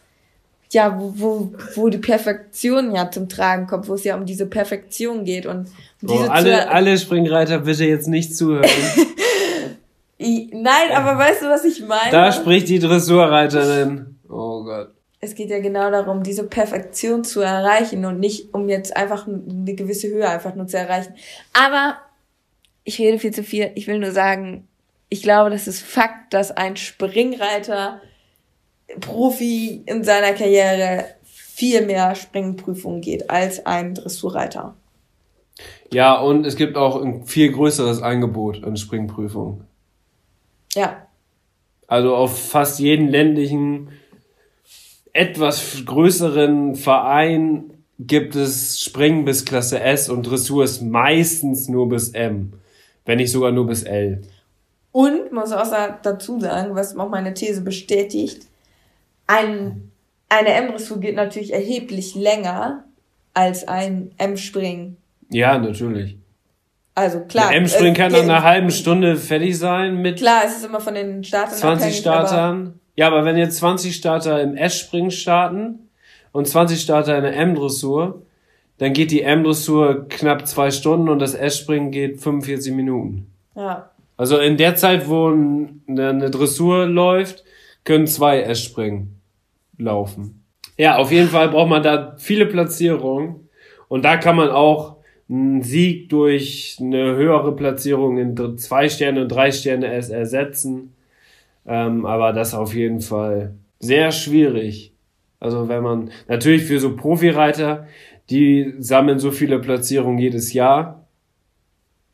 ja, wo, wo, wo die Perfektion ja zum Tragen kommt, wo es ja um diese Perfektion geht und um Oh, diese alle, zu, alle Springreiter bitte jetzt nicht zuhören. Nein, aber weißt du, was ich meine? da spricht die Dressurreiterin. Oh Gott. es geht ja genau darum, diese Perfektion zu erreichen und nicht um jetzt einfach eine gewisse Höhe einfach nur zu erreichen. Aber ich rede viel zu viel. Ich will nur sagen, ich glaube, das ist Fakt, dass ein Springreiter Profi in seiner Karriere viel mehr Springprüfungen geht als ein Dressurreiter. Ja, und es gibt auch ein viel größeres Angebot an Springprüfungen. Ja, Also auf fast jeden ländlichen, etwas größeren Verein gibt es Springen bis Klasse S und Dressur ist meistens nur bis M. Wenn nicht sogar nur bis L. Und muss auch dazu sagen, was auch meine These bestätigt, ein, eine M-Dressur geht natürlich erheblich länger als ein M-Springen. Ja, natürlich. Also klar. Der M-Spring äh, kann nach einer halben Stunde fertig sein mit Klar, es ist immer von den Startern 20 abhängig, aber Startern. Ja, aber wenn jetzt 20 Starter im S-Springen starten und 20 Starter in der M-Dressur, dann geht die M-Dressur knapp zwei Stunden und das S-Springen geht 45 Minuten. Ja, Also in der Zeit, wo ein- eine eine Dressur läuft, können zwei S-Springen laufen. Ja, auf jeden Fall braucht man da viele Platzierungen und da kann man auch einen Sieg durch eine höhere Platzierung in zwei Sterne und drei Sterne ersetzen. Ähm, aber das auf jeden Fall sehr schwierig. Also wenn man, natürlich für so Profireiter, die sammeln so viele Platzierungen jedes Jahr,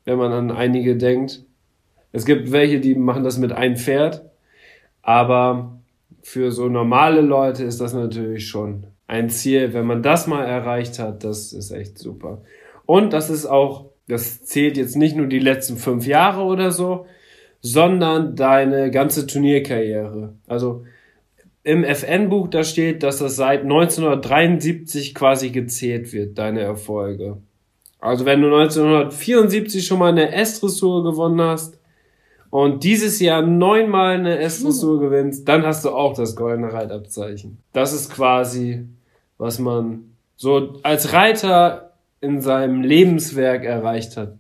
wenn man an einige denkt. Es gibt welche, die machen das mit einem Pferd, aber für so normale Leute ist das natürlich schon ein Ziel. Wenn man das mal erreicht hat, das ist echt super. Und das ist auch, das zählt jetzt nicht nur die letzten fünf Jahre oder so, sondern deine ganze Turnierkarriere. Also im FN-Buch da steht, dass das seit 1973 quasi gezählt wird, deine Erfolge. Also wenn du 1974 schon mal eine S-Dressur gewonnen hast und dieses Jahr neunmal eine S-Dressur gewinnst, dann hast du auch das goldene Reitabzeichen. Das ist quasi, was man so als Reiter in seinem Lebenswerk erreicht hat.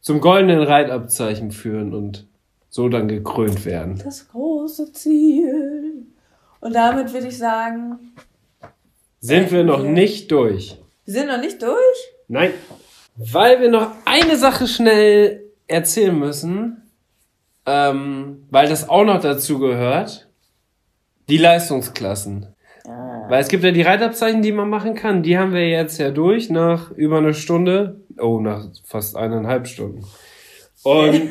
Zum goldenen Reitabzeichen führen und so dann gekrönt werden. das große Ziel. Und damit würde ich sagen, Sind wir noch nicht durch? wir sind noch nicht durch. Nein. Weil wir noch eine Sache schnell erzählen müssen, ähm, weil das auch noch dazu gehört. Die Leistungsklassen. Weil es gibt ja die Reitabzeichen, die man machen kann. Die haben wir jetzt ja durch nach über eine Stunde. Oh, nach fast eineinhalb Stunden. Und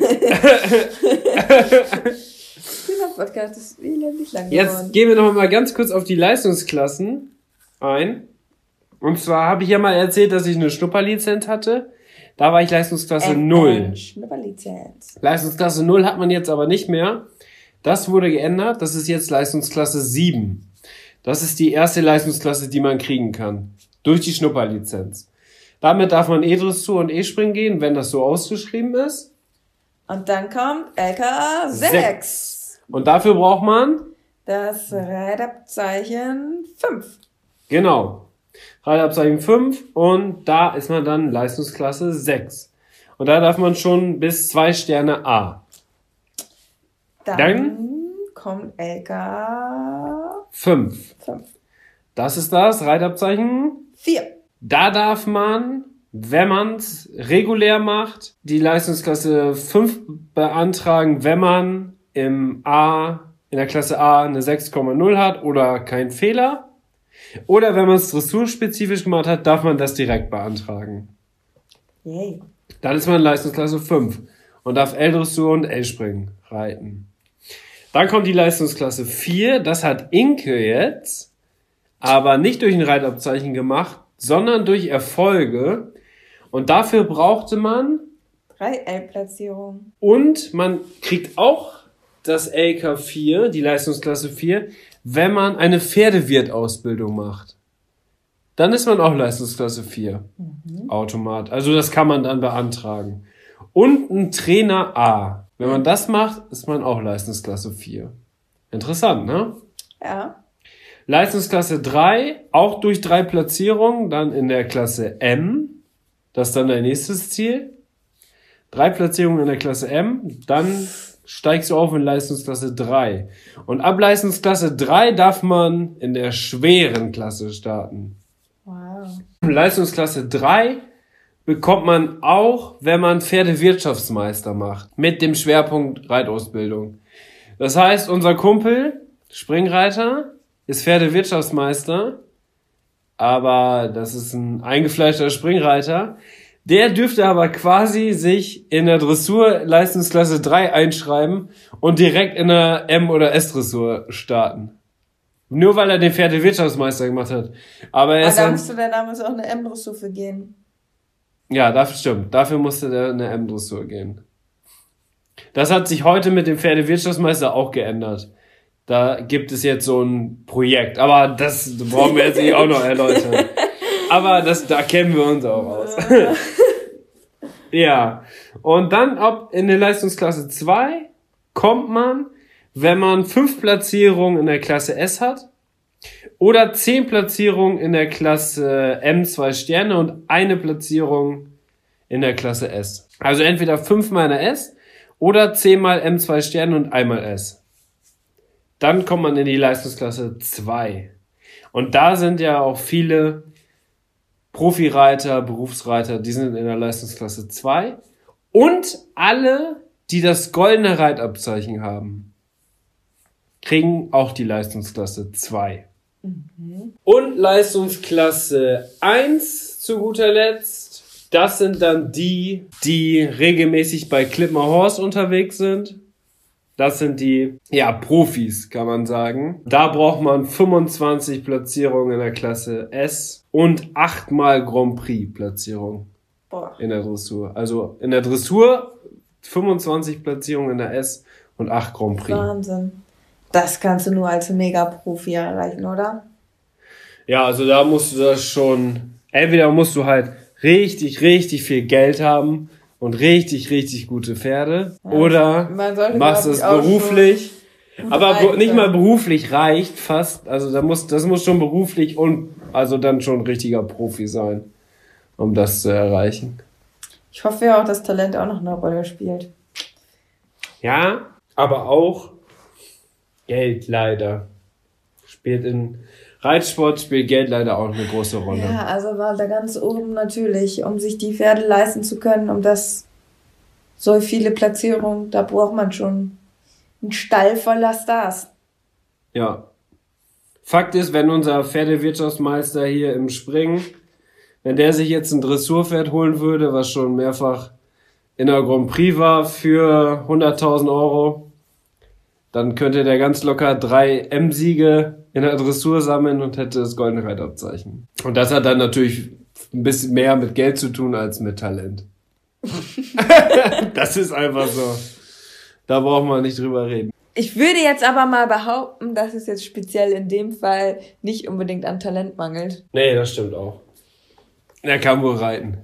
Dieser Podcast ist elendig lang Jetzt geworden. gehen wir noch mal ganz kurz auf die Leistungsklassen ein. Und zwar habe ich ja mal erzählt, dass ich eine Schnupperlizenz hatte. Da war ich Leistungsklasse 0. Schnupperlizenz. Leistungsklasse 0 hat man jetzt aber nicht mehr. Das wurde geändert. Das ist jetzt Leistungsklasse 7. Das ist die erste Leistungsklasse, die man kriegen kann. Durch die Schnupperlizenz. Damit darf man E-Dressur und E-Springen gehen, wenn das so ausgeschrieben ist. Und dann kommt LKA 6. Und dafür braucht man Das Reitabzeichen 5. Genau. Reitabzeichen 5 und da ist man dann Leistungsklasse 6. Und da darf man schon bis zwei Sterne A. Dann, Dann? kommt LK 5. 5. Das ist das Reitabzeichen. 4. Da darf man, wenn man es regulär macht, die Leistungsklasse 5 beantragen, wenn man im A, in der Klasse A eine 6,0 hat oder kein Fehler. Oder wenn man es dressurspezifisch gemacht hat, darf man das direkt beantragen. Yay. Dann ist man Leistungsklasse 5 und darf L-Dressur und L-Springen reiten. Dann kommt die Leistungsklasse 4, das hat Inke jetzt, aber nicht durch ein Reitabzeichen gemacht, sondern durch Erfolge. Und dafür brauchte man 3 L-Platzierungen. und man kriegt auch das LK4, die Leistungsklasse 4, wenn man eine Pferdewirtausbildung macht. Dann ist man auch Leistungsklasse 4. Automat. Also das kann man dann beantragen. und ein Trainer A. Wenn man das macht, ist man auch Leistungsklasse 4. Interessant, ne? Ja. Leistungsklasse 3, auch durch drei Platzierungen, dann in der Klasse M. Das ist dann dein nächstes Ziel. Drei Platzierungen in der Klasse M, dann steigst du auf in Leistungsklasse 3. Und ab Leistungsklasse 3 darf man in der schweren Klasse starten. Wow. Leistungsklasse 3 bekommt man auch, wenn man Pferdewirtschaftsmeister macht. Mit dem Schwerpunkt Reitausbildung. Das heißt, unser Kumpel, Springreiter, ist Pferdewirtschaftsmeister. Aber das ist ein eingefleischter Springreiter. Der dürfte aber quasi sich in der Dressur Leistungsklasse 3 einschreiben und direkt in der M- oder S-Dressur starten. Nur weil er den Pferdewirtschaftsmeister gemacht hat. Aber er Aber ist da musste der damals auch eine M-Dressur für gehen. ja, dafür stimmt. Dafür musste der eine M-Dressur gehen. Das hat sich heute mit dem Pferdewirtschaftsmeister auch geändert. Da gibt es jetzt so ein Projekt. Aber das brauchen wir jetzt nicht auch noch erläutern. Aber das, da kennen wir uns auch aus. ja. Und dann ob in der Leistungsklasse 2 kommt man, wenn man fünf Platzierungen in der Klasse S hat oder zehn Platzierungen in der Klasse M zwei Sterne und eine Platzierung in der Klasse S. Also entweder fünfmal in der S oder zehnmal M zwei Sterne und einmal S. Dann kommt man in die Leistungsklasse 2. Und da sind ja auch viele Profireiter, Berufsreiter, die sind in der Leistungsklasse 2. Und alle, die das goldene Reitabzeichen haben, kriegen auch die Leistungsklasse 2. Und Leistungsklasse 1 zu guter Letzt. Das sind dann die, die regelmäßig bei Clipmer Horse unterwegs sind. Das sind die, ja, Profis, kann man sagen. Da braucht man 25 Platzierungen in der Klasse S und achtmal Grand Prix Platzierung Boah. in der Dressur. Also in der Dressur 25 Platzierungen in der S und 8 Grand Prix. Wahnsinn. Das kannst du nur als Mega-Profi erreichen, oder? Ja, also da musst du das schon, entweder musst du halt richtig, richtig viel Geld haben und richtig, richtig gute Pferde oder man sollte, machst es beruflich. Aber be- nicht mal beruflich reicht fast. Also da muss, das muss schon beruflich und also dann schon ein richtiger Profi sein, um das zu erreichen. Ich hoffe ja auch, dass Talent auch noch eine Rolle spielt. Ja, aber auch Geld leider. Spielt in Reitsport spielt Geld leider auch eine große Rolle. Ja, also war da ganz oben natürlich, um sich die Pferde leisten zu können, um das so viele Platzierungen, da braucht man schon einen Stall voller Stars. Ja. Fakt ist, wenn unser Pferdewirtschaftsmeister hier im Springen, wenn der sich jetzt ein Dressurpferd holen würde, was schon mehrfach in der Grand Prix war für 100.000 Euro, dann könnte der ganz locker drei M-Siege in der Dressur sammeln und hätte das goldene Reitabzeichen. Und das hat dann natürlich ein bisschen mehr mit Geld zu tun als mit Talent. das ist einfach so. Da braucht man nicht drüber reden. Ich würde jetzt aber mal behaupten, dass es jetzt speziell in dem Fall nicht unbedingt an Talent mangelt. Nee, das stimmt auch. Er kann wohl reiten.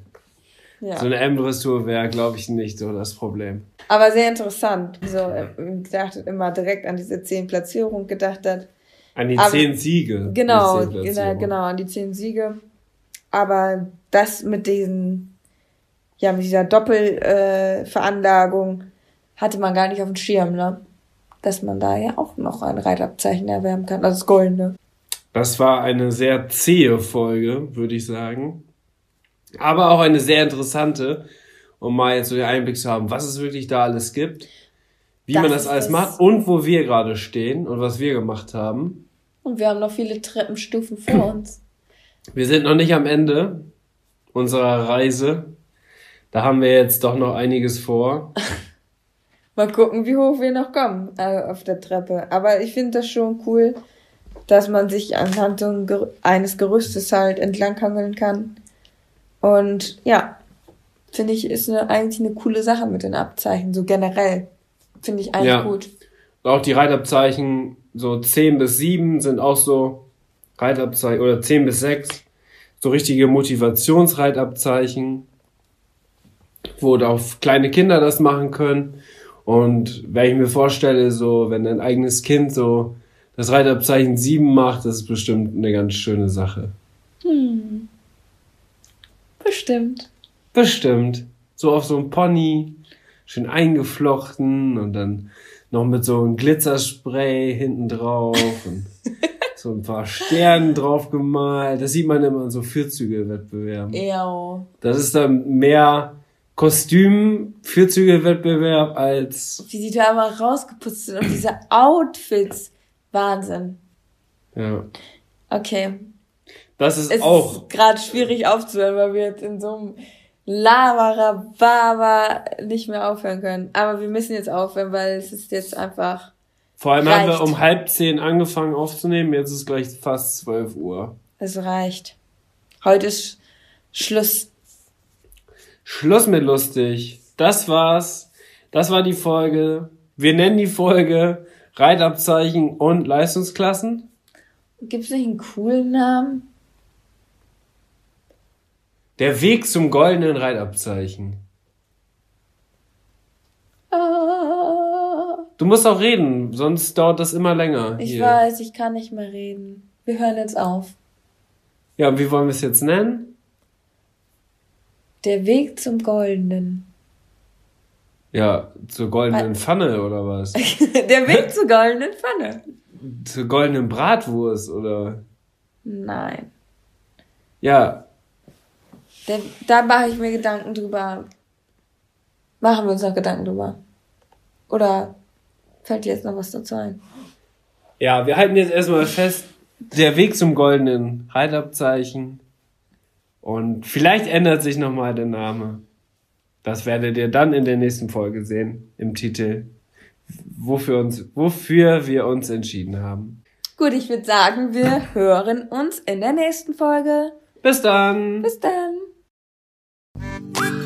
Ja. So eine M-Dressur wäre, glaube ich, nicht so das Problem. Aber sehr interessant, so gedacht hat, immer direkt an diese zehn Platzierungen gedacht hat. An die zehn Siege. Genau, genau, genau, an die zehn Siege. Aber das mit diesen, ja, mit dieser Doppelveranlagung äh, hatte man gar nicht auf dem Schirm, ne? Dass man da ja auch noch ein Reitabzeichen erwerben kann, also das Goldene. Das war eine sehr zähe Folge, würde ich sagen. Aber auch eine sehr interessante, um mal jetzt so den Einblick zu haben, was es wirklich da alles gibt, wie Das man das alles macht und wo wir gerade stehen und was wir gemacht haben. Und wir haben noch viele Treppenstufen vor uns. Wir sind noch nicht am Ende unserer Reise. Da haben wir jetzt doch noch einiges vor. Mal gucken, wie hoch wir noch kommen äh, auf der Treppe. Aber ich finde das schon cool, dass man sich anhand eines Gerüstes halt entlanghangeln kann. Und ja, finde ich, ist eine, eigentlich eine coole Sache mit den Abzeichen, so generell. Finde ich eigentlich Ja. gut. Auch die Reitabzeichen, so 10 bis 7 sind auch so Reitabzeichen, oder 10 bis 6, so richtige Motivationsreitabzeichen. wo auch kleine Kinder das machen können. Und wenn ich mir vorstelle, so, wenn dein eigenes Kind so das Reitabzeichen 7 macht, das ist bestimmt eine ganz schöne Sache. Hm. Bestimmt. Bestimmt. So auf so einem Pony, schön eingeflochten und dann noch mit so einem Glitzerspray hinten drauf und so ein paar Sternen drauf gemalt. Das sieht man immer in so Vierzüge-Wettbewerben. Ja. Das ist dann mehr Kostüm-Vierzüge-Wettbewerb als, Wie sie da immer rausgeputzt sind und diese Outfits. Wahnsinn. ja. Okay. Das ist Es auch, ist gerade schwierig aufzuhören, weil wir jetzt in so einem Laberer Baba nicht mehr aufhören können. Aber wir müssen jetzt aufhören, weil es ist jetzt einfach. vor allem haben wir reicht. um halb zehn angefangen aufzunehmen, jetzt ist gleich fast zwölf Uhr. Es reicht. Heute ist Schluss. Schluss mit lustig. Das war's. Das war die Folge. Wir nennen die Folge Reitabzeichen und Leistungsklassen. Gibt's nicht einen coolen Namen? Der Weg zum goldenen Reitabzeichen. Ah, Du musst auch reden, sonst dauert das immer länger. ich hier. weiß, ich kann nicht mehr reden. Wir hören jetzt auf. Ja, wie wollen wir es jetzt nennen? Der Weg zum Goldenen. Ja, zur goldenen Pfanne oder was? Der Weg zur goldenen Pfanne. zur goldenen Bratwurst oder? Nein. Ja, Der, da mache ich mir Gedanken drüber. Machen wir uns noch Gedanken drüber. Oder fällt dir jetzt noch was dazu ein? Ja, wir halten jetzt erstmal fest, der Weg zum goldenen Reitabzeichen. Und vielleicht ändert sich nochmal der Name. Das werdet ihr dann in der nächsten Folge sehen, im Titel, wofür, uns, wofür wir uns entschieden haben. Gut, ich würde sagen, wir hören uns in der nächsten Folge. Bis dann! Bis dann. Thank you.